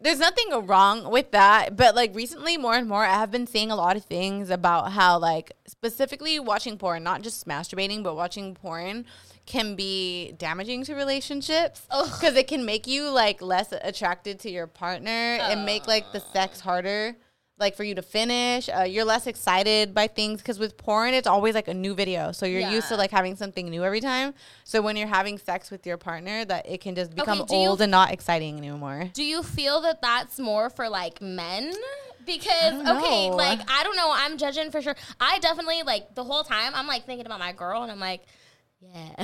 there's nothing wrong with that. But like recently, more and more, I have been seeing a lot of things about how, like, specifically watching porn, not just masturbating, but watching porn can be damaging to relationships because it can make you like less attracted to your partner and make like the sex harder like for you to finish. Uh, you're less excited by things because with porn it's always like a new video. So you're used to like having something new every time. So when you're having sex with your partner that it can just become do you- old and not exciting anymore. Do you feel that that's more for like men? Because don't okay, know. like I don't know, I'm judging for sure. I definitely like the whole time I'm like thinking about my girl and I'm like, yeah.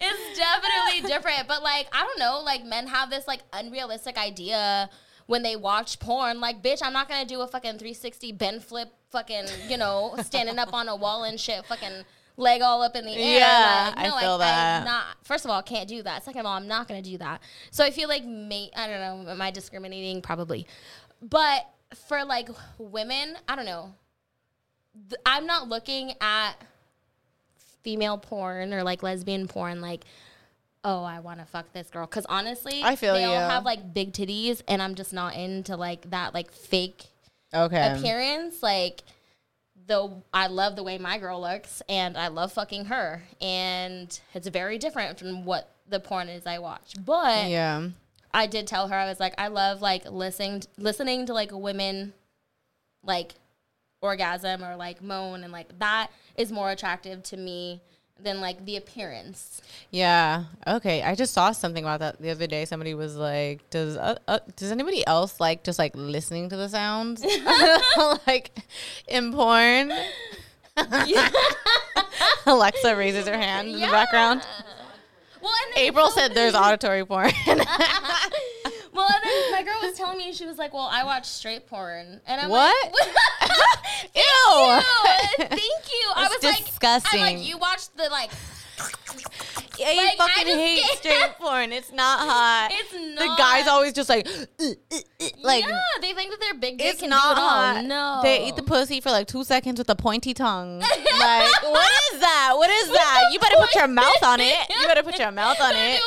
it's definitely different, but like I don't know, like men have this like unrealistic idea when they watch porn like bitch, I'm not going to do a fucking 360 bend flip fucking, you know, standing up on a wall and shit fucking leg all up in the air. Yeah, like, I no, feel that. I'm not first of all, can't do that. Second of all, I'm not gonna do that. So I feel like may I don't know, am I discriminating? Probably. But for like women, I don't know. Th- I'm not looking at female porn or like lesbian porn like oh i want to fuck this girl. Because honestly I feel they all have like big titties and i'm just not into like that like fake okay. appearance. Like, though I love the way my girl looks, and I love fucking her, and it's very different from what the porn is I watch. But yeah. I did tell her I was like, I love like listening listening to like women like orgasm or like moan, and like that is more attractive to me than like the appearance. Yeah. Okay. I just saw something about that the other day. Somebody was like, "Does uh, uh, does anybody else like just like listening to the sounds like in porn?" Alexa raises her hand in the background. Well, April said there's auditory porn. Well, and then my girl was telling me she was like, "Well, I watch straight porn," and I'm What? like, Ew. Ew, thank you. I That's was like, I'm disgusting. like, you watched the like. I Like, fucking hate straight porn. It's not hot. It's not. The guy's always just like, "Uh, uh, uh," like yeah, they think that they're big dick it's not do it all. hot. No, They eat the pussy for like two seconds with a pointy tongue. like, what is that? What is that? You better put your mouth on it. You better put your mouth on Do it.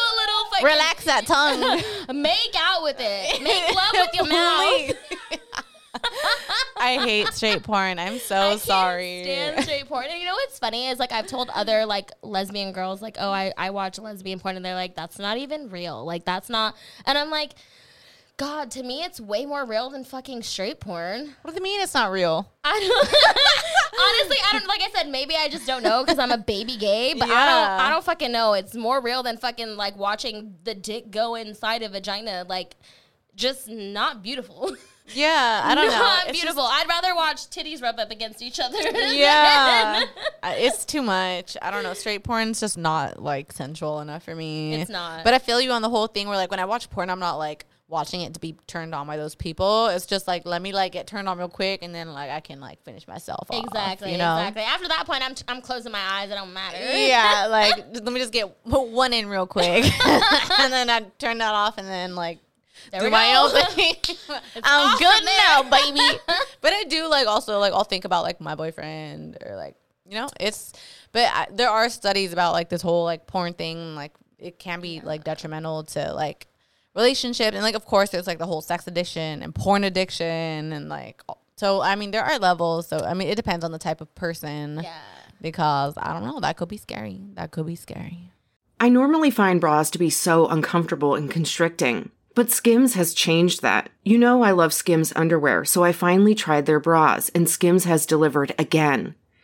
Fucking Relax that tongue. Make out with it. Make love with your mouth. I hate straight porn. I'm so I sorry. Stand straight porn. And you know what's funny is like I've told other like lesbian girls like, oh, I I watch lesbian porn, and they're like, that's not even real. Like that's not. And I'm like, God, to me, it's way more real than fucking straight porn. What do you mean it's not real? I don't. Honestly, I don't. Like I said, maybe I just don't know because I'm a baby gay. But I don't. I don't fucking know. It's more real than fucking like watching the dick go inside a vagina. Like, just not beautiful. Yeah, I don't know. Not beautiful. I'd rather watch titties rub up against each other. yeah, it's too much. I don't know. Straight porn's just not like sensual enough for me. It's not. But I feel you on the whole thing. Where like when I watch porn, I'm not like watching it to be turned on by those people. It's just like let me like get turned on real quick, and then like I can like finish myself. off, Exactly. you know? Exactly. After that point, I'm I'm closing my eyes. It don't matter. Yeah, like let me just get one in real quick, and then I turn that off, and then like There do my go. own thing. I'm good now, baby. but I do like also like I'll think about like my boyfriend or like you know it's. But I, there are studies about like this whole like porn thing. Like it can be like detrimental to like relationships, and like of course there's like the whole sex addiction and porn addiction, and like so. I mean there are levels. So I mean it depends on the type of person. Yeah. Because I don't know, that could be scary. That could be scary. I normally find bras to be so uncomfortable and constricting, but Skims has changed that. You know, I love Skims underwear, so I finally tried their bras, and Skims has delivered again.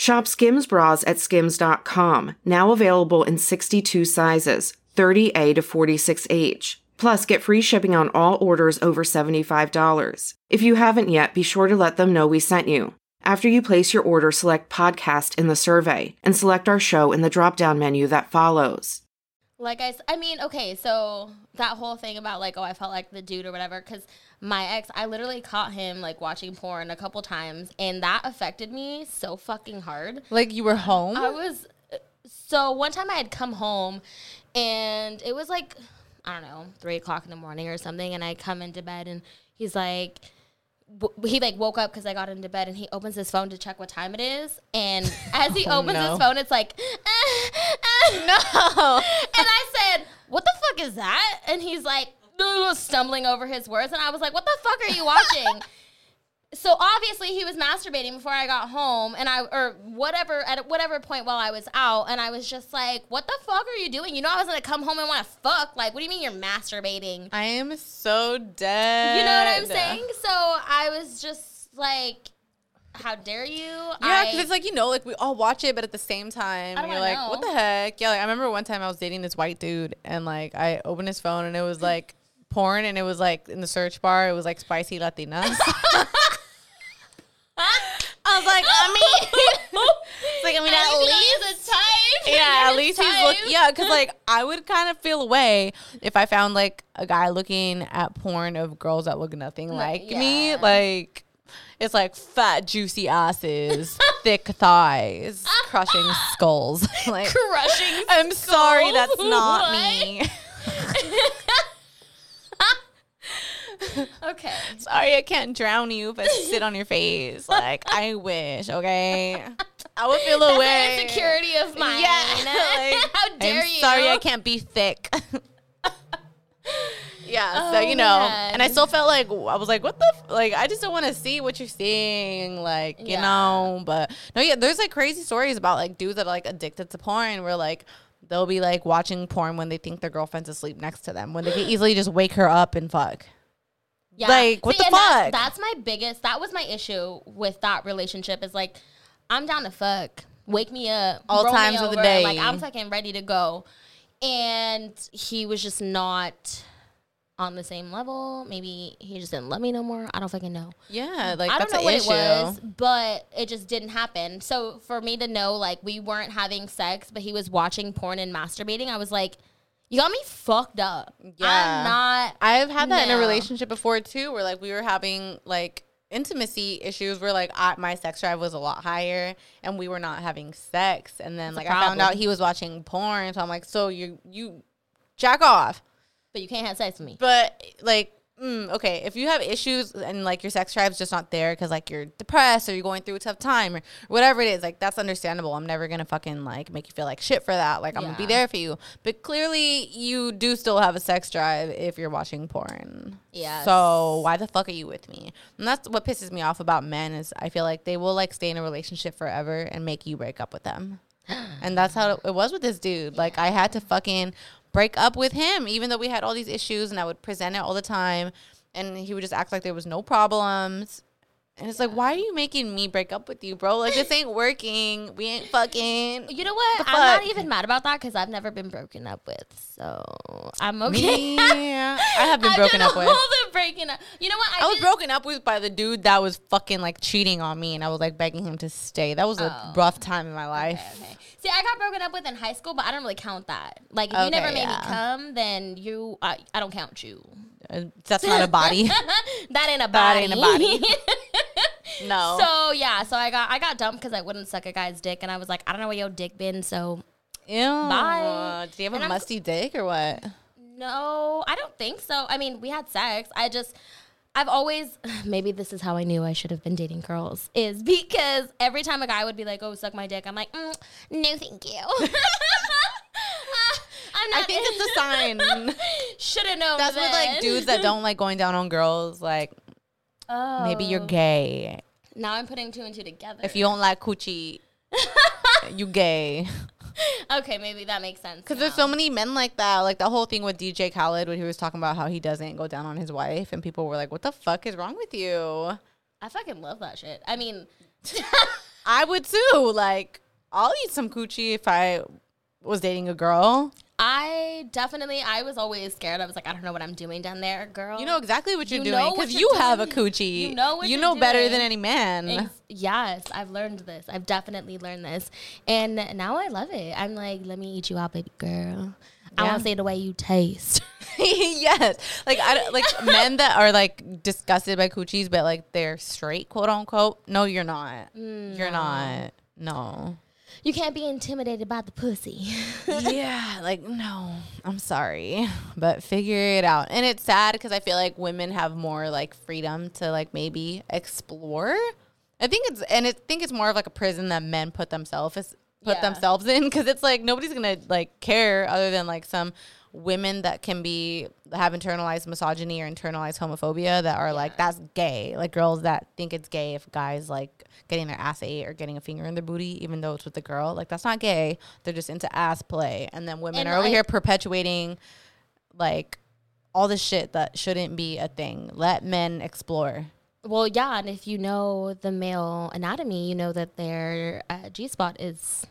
Shop Skims bras at skims.com, now available in 62 sizes, 30A to 46H. Plus, get free shipping on all orders over $75. If you haven't yet, be sure to let them know we sent you. After you place your order, select podcast in the survey and select our show in the drop down menu that follows. Like I, I mean, okay, so that whole thing about like, oh, I felt like the dude or whatever, because my ex, I literally caught him like watching porn a couple times, and that affected me so fucking hard. Like you were home? I was, so one time I had come home, and it was like, I don't know, three o'clock in the morning or something, and I come into bed, and he's like, w- he like woke up because I got into bed and he opens his phone to check what time it is. And as he Oh, opens no. his phone, it's like, no. And I said, what the fuck is that? And he's like, stumbling over his words. And I was like, what the fuck are you watching? so obviously he was masturbating before I got home, and I or whatever at whatever point while I was out, and I was just like, "What the fuck are you doing? You know I was gonna come home and want to fuck. Like, what do you mean you're masturbating? I am so dead. You know what I'm saying? So I was just like, "How dare you?" Yeah, because it's like you know, like we all watch it, but at the same time, you're like, what the heck? Yeah, like I remember one time I was dating this white dude, and like I opened his phone, and it was like porn, and it was like in the search bar, it was like spicy Latinas. I was like, I mean, it's like I mean, At least he's a type. Yeah, at He's least he's type. look. Yeah, because like I would kind of feel away if I found like a guy looking at porn of girls that look nothing like me. Like it's like fat, juicy asses, thick thighs, crushing skulls. like Crushing. I'm sorry, that's not What? me. Okay. sorry, I can't drown you if I sit on your face. Like I wish. Okay, I would feel That's away. an insecurity of mine. Yeah, like, How dare I'm you? sorry I can't be thick. yeah, so Oh, you know, man. and I still felt like I was like, what the f-? like I just don't want to see what you're seeing, like you Yeah. know. But no, yeah, there's like crazy stories about like dudes that are like addicted to porn, where like they'll be like watching porn when they think their girlfriend's asleep next to them, when they can easily just wake her up and fuck. Yeah. Like, what the fuck? That's, my biggest. That was my issue with that relationship. Is like, I'm down to fuck. Wake me up. All times of the day. Like I'm fucking ready to go. and he was just not on the same level. Maybe he just didn't love me no more. I don't fucking know. Yeah, like I that's don't know what issue. it was, but it just didn't happen. So for me to know, like, we weren't having sex, but he was watching porn and masturbating, I was like, you got me fucked up. Yeah. I'm not. I've had that in a relationship before too, where like we were having like intimacy issues where like I, my sex drive was a lot higher and we were not having sex, and then That's like I found out he was watching porn, so I'm like, so you you jack off, But you can't have sex with me. but like. Mm, okay, if you have issues and like your sex drive's just not there because like you're depressed or you're going through a tough time or whatever it is, like that's understandable. I'm never gonna fucking like make you feel like shit for that. Like I'm gonna be there for you. But clearly, you do still have a sex drive if you're watching porn. Yeah. So why the fuck are you with me? And that's what pisses me off about men is I feel like they will like stay in a relationship forever and make you break up with them. and that's how it was with this dude. Like I had to fucking break up with him, even though we had all these issues, and I would present it all the time, and he would just act like there was no problems. And it's like, why are you making me break up with you, bro? Like this ain't working. We ain't fucking. You know what? I'm not even mad about that because I've never been broken up with. So I'm okay. Yeah, I have been I've broken up with. all the breaking up. You know what? I was did- broken up with by the dude that was fucking like cheating on me, and I was like begging him to stay. That was a oh. rough time in my life. Oh. Okay. See, I got broken up with in high school, but I don't really count that. Like, if you never made yeah. me come, then you, I, I don't count you. Uh, That's not a body. that ain't a That body. ain't a body. no. So yeah, so I got I got dumped because I wouldn't suck a guy's dick, and I was like, I don't know where your dick been. So Ew. Bye. Do you have And a I'm- musty dick or what? no, I don't think so. I mean, we had sex. I just. I've always maybe this is how I knew I should have been dating girls is because every time a guy would be like, "Oh, suck my dick," I'm like, mm, "No, thank you." I'm I not. think it's a sign. Should have known. That's with like dudes that don't like going down on girls. Like Oh. maybe you're gay. Now I'm putting two and two together. If you don't like coochie, you gay. okay, maybe that makes sense. Because there's so many men like that. Like the whole thing with DJ Khaled when he was talking about how he doesn't go down on his wife, and people were like, "What the fuck is wrong with you?" I fucking love that shit. I mean, I would too. Like I'll eat some coochie if I was dating a girl. I definitely, I was always scared. I was like, I don't know what I'm doing down there, girl. You know exactly what you're You doing because you have a coochie. You know what you know better than any man. Ex- yes, I've learned this. I've definitely learned this, and now I love it. I'm like, let me eat you out, baby girl. I Yeah. want to say the way you taste. yes, like I like men that are like disgusted by coochies, but like they're straight, quote unquote. No, you're not. You're mm, not. No. You can't be intimidated by the pussy. yeah, like no, I'm sorry, but figure it out. And it's sad because I feel like women have more like freedom to like maybe explore. I think it's and I think it's more of like a prison that men put themselves put Yeah. themselves in because it's like nobody's gonna like care other than like some women that can be have internalized misogyny or internalized homophobia that are like that's gay. Like girls that think it's gay if guys like getting their ass ate or getting a finger in their booty even though it's with the girl like that's not gay. They're just into ass play. And then women And, are over here perpetuating like all the shit that shouldn't be a thing. Let men explore. Well, yeah, and if you know the male anatomy, you know that their uh, G spot is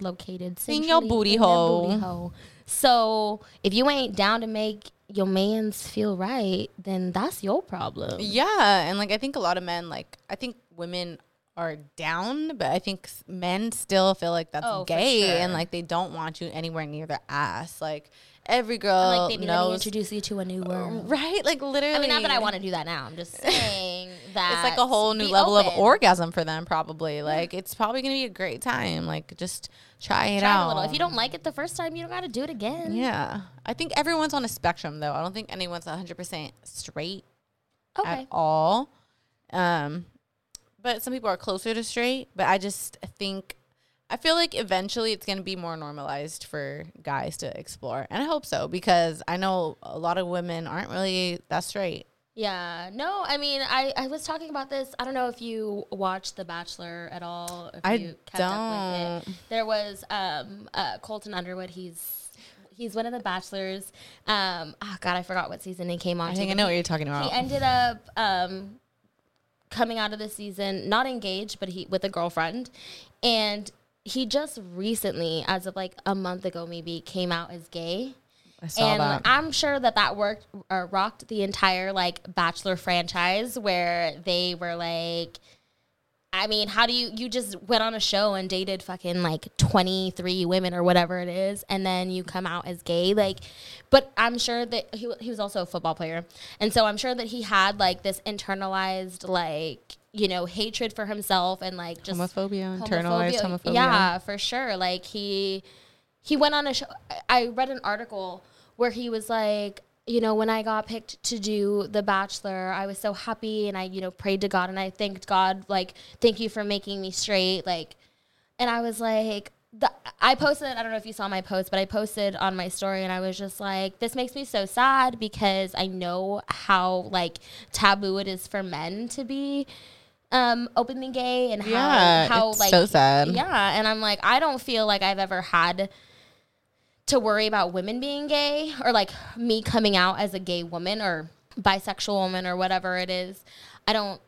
located In your booty in hole. So if you ain't down to make your man's feel right, then that's your problem. Yeah, and like I think a lot of men like I think women are down, but I think men still feel like that's Oh, gay sure. and like they don't want you anywhere near their ass. Like every girl like, baby, knows, introduce you to a new oh, world. right? Like literally. I mean, not that I want to do that now. I'm just saying that It's like a whole new level of orgasm for them, probably. Like it's probably gonna be a great time. Like just try it Try out. a little. If you don't like it the first time, you don't got to do it again. yeah, I think everyone's on a spectrum though. I don't think anyone's 100 percent straight Okay. at all. Um, but some people are closer to straight. But I just think I feel like eventually it's gonna be more normalized for guys to explore, and I hope so because I know a lot of women aren't really that straight. Yeah. No, I mean, I, I was talking about this. I don't know if you watched The Bachelor at all. If I you kept up with don't. it. There was um, uh, Colton Underwood. He's he's one of the Bachelors. Um, oh God, I forgot what season he came on. I think I know what you're talking about. He ended up um, coming out of the season not engaged, but he with a girlfriend, and he just recently, as of like a month ago, maybe came out as gay. I saw and that. I'm sure that that worked or rocked the entire like Bachelor franchise where they were like, I mean, how do you you just went on a show and dated fucking like 23 women or whatever it is, and then you come out as gay, like. But I'm sure that he he was also a football player, and so I'm sure that he had like this internalized like you know hatred for himself and like just Homophobia, internalized homophobia. Yeah, for sure. Like he he went on a show. I read an article where he was like, you know, when I got picked to do The Bachelor, I was so happy and I, you know, prayed to God and I thanked God, like, thank you for making me straight. Like, and I was like, the, I posted, I don't know if you saw my post, but I posted on my story and I was just like, this makes me so sad because I know how, like, taboo it is for men to be um openly gay and how Yeah, how it's like so sad. yeah and i'm like i don't feel like i've ever had to worry about women being gay or like me coming out as a gay woman or bisexual woman or whatever it is i don't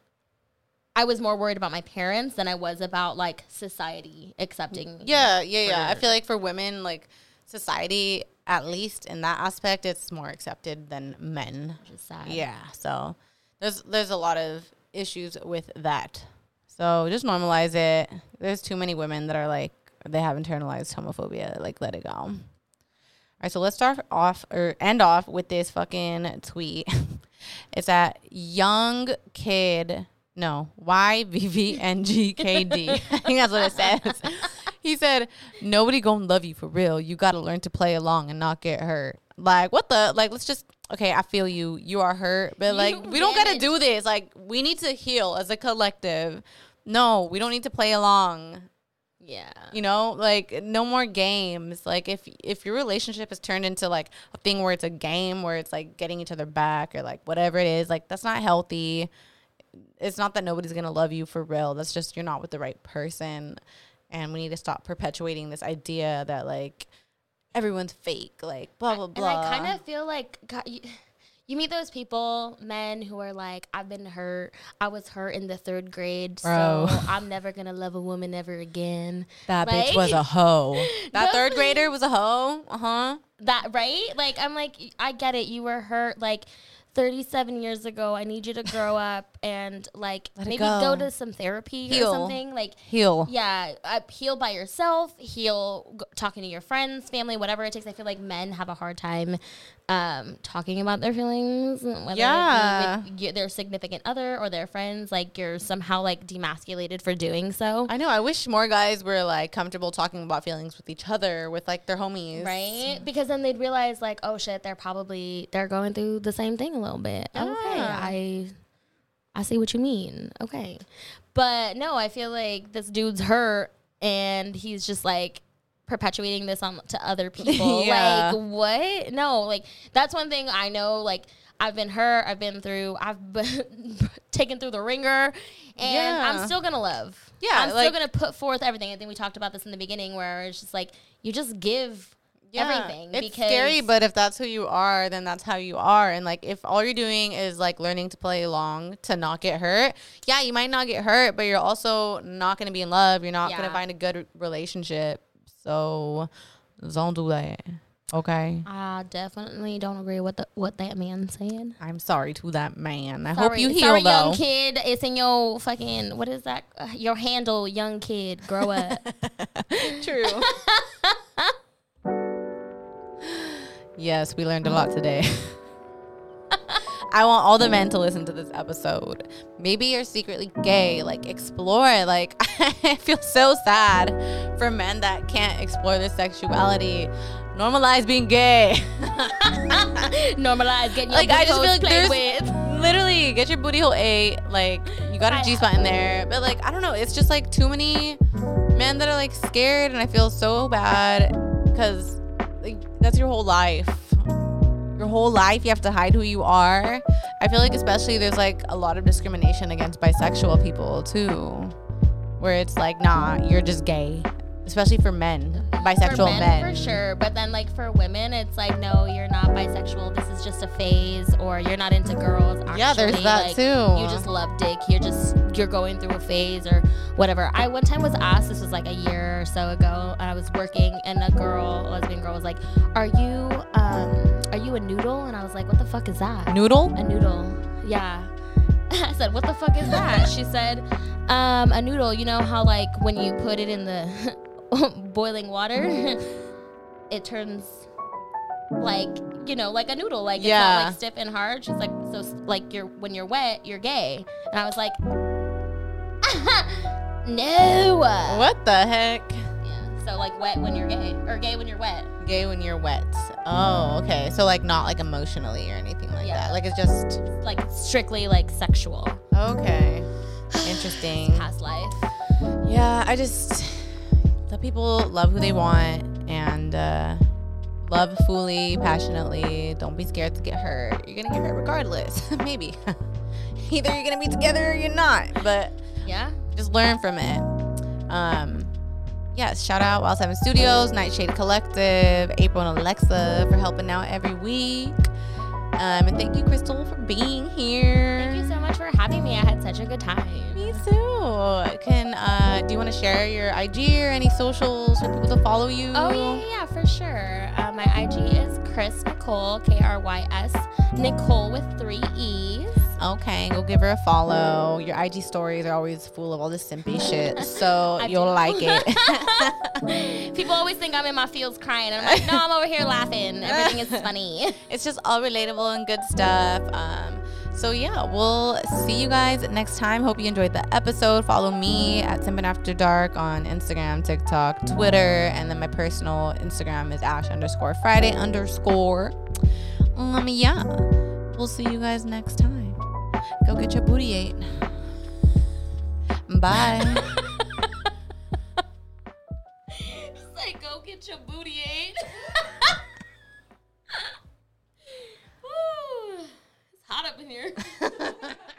i was more worried about my parents than i was about like society accepting me Yeah, yeah, yeah. I feel like for women, like society, at least in that aspect, it's more accepted than men. which is sad. Yeah, so there's there's a lot of issues with that. So just normalize it. There's too many women that are like they have internalized homophobia. Like let it go. All right, so let's start off or end off with this fucking tweet. it's at young kid. No, Y V V N G K D. I think that's what it says. He said, "Nobody gonna love you for real. You got to learn to play along and not get hurt." Like what the like? Let's just okay. I feel you. You are hurt, but like we don't gotta damaged. do this. Like we need to heal as a collective. No, we don't need to play along. Yeah You know, like no more games. Like if if your relationship has turned into like a thing where it's a game where it's like getting each other back or like whatever it is, like that's not healthy. It's not that nobody's gonna love you for real. That's just you're not with the right person. And we need to stop perpetuating this idea that like everyone's fake, like blah blah blah. And I kind of feel like God, you, you meet those people, men who are like, I've been hurt. I was hurt in the third grade, Bro. so I'm never gonna love a woman ever again. that Like- bitch was a hoe. That No. third grader was a hoe. Uh huh. That right? Like I'm like, I get it. You were hurt like 37 years ago. I need you to grow up and like Let maybe go. go. to some therapy Heal. or something. Like Heal. Yeah, uh, heal by yourself. Heal g- talking to your friends, family, whatever it takes. I feel like men have a hard time um, talking about their feelings, whether Yeah. be with their significant other or their friends. Like you're somehow like demasculated for doing so. I know. I wish more guys were like comfortable talking about feelings with each other, with like their homies. right because then they'd realize like oh shit they're probably they're going through the same thing a little bit okay i i see what you mean okay but no i feel like this dude's hurt and he's just like perpetuating this on to other people Yeah. like what no like that's one thing i know like I've been hurt. I've been through. I've been taken through the ringer, and Yeah. I'm still gonna love. Yeah, I'm like- still gonna put forth everything. I think we talked about this in the beginning, where it's just like you just give everything. It's scary, but if that's who you are, then that's how you are. And like, if all you're doing is like learning to play along to not get hurt, yeah, you might not get hurt, but you're also not going to be in love. You're not going to find a good relationship. So don't do that. Okay. I definitely don't agree with the, what that man said. I'm sorry to that man. I hope you heal sorry, though. young kid. It's in your fucking what is that? Uh, your handle, young kid. Grow up. True. yes, we learned a lot today. I want all the men to listen to this episode. Maybe you're secretly gay. Like, explore it. Like, I feel so sad for men that can't explore their sexuality. Normalize being gay. Normalize getting your like, I just feel like played there's with. literally get your booty hole ate. Like, you got a G spot in there. But, like, I don't know. It's just like too many men that are like scared. And I feel so bad because like, that's your whole life. Your whole life, you have to hide who you are. I feel like, especially, there's like a lot of discrimination against bisexual people too, where it's like, nah, you're just gay, especially for men. bisexual for men, men. for sure. But then like for women, it's like no, you're not bisexual. This is just a phase, or you're not into girls. Actually. Yeah, there's that like, too. You just love dick. You're just you're going through a phase or whatever. I one time was asked. This was like a year or so ago, and I was working, and a girl, a lesbian girl, was like, "Are you um was like, "What the fuck is that?" Noodle? A noodle. Yeah. I said, "What the fuck is that?" she said, um, "A noodle. You know how like when you put it in the boiling water, it turns like you know like a noodle. Like it's Yeah. not like stiff and hard. She's like, so like you're when you're wet, you're gay." And I was like, "No." What the heck? Yeah. So like wet when you're gay, or gay when you're wet. Gay when you're wet. Oh, okay. So like not like emotionally or anything like Yeah. that. Like it's just Like strictly like sexual. okay. Interesting. Past life. Yeah, I just let people love who they want and uh, love fully, passionately. Don't be scared to get hurt. You're gonna get hurt regardless. Maybe. Either you're gonna be together or you're not. But Yeah. just learn from it. Um, yes, shout out Wild Seven Studios, Nightshade Collective, April and Alexa for helping out every week. Um, and thank you, Crystal, for being here. Thank you so much for having me. I had such a good time. Me too. Can uh, do you want to share your IG or any socials for people to follow you? Oh yeah, yeah, for sure. Uh, my IG is Krys Nicole, K R Y S Nicole with three E's. Okay, go give her a follow. Your IG stories are always full of all this simpy shit, so you'll do. like it. People always think I'm in my fields crying, and I'm like, no, I'm over here laughing. Everything is funny. it's just all relatable and good stuff. Um, so yeah, we'll see you guys next time. Hope you enjoyed the episode. Follow me at Simpin' After Dark on Instagram, TikTok, Twitter, and then my personal Instagram is Ash underscore Friday underscore. Um, yeah, we'll see you guys next time. Go get your booty ate. Bye. Say go get your booty ate. Woo, it's hot up in here.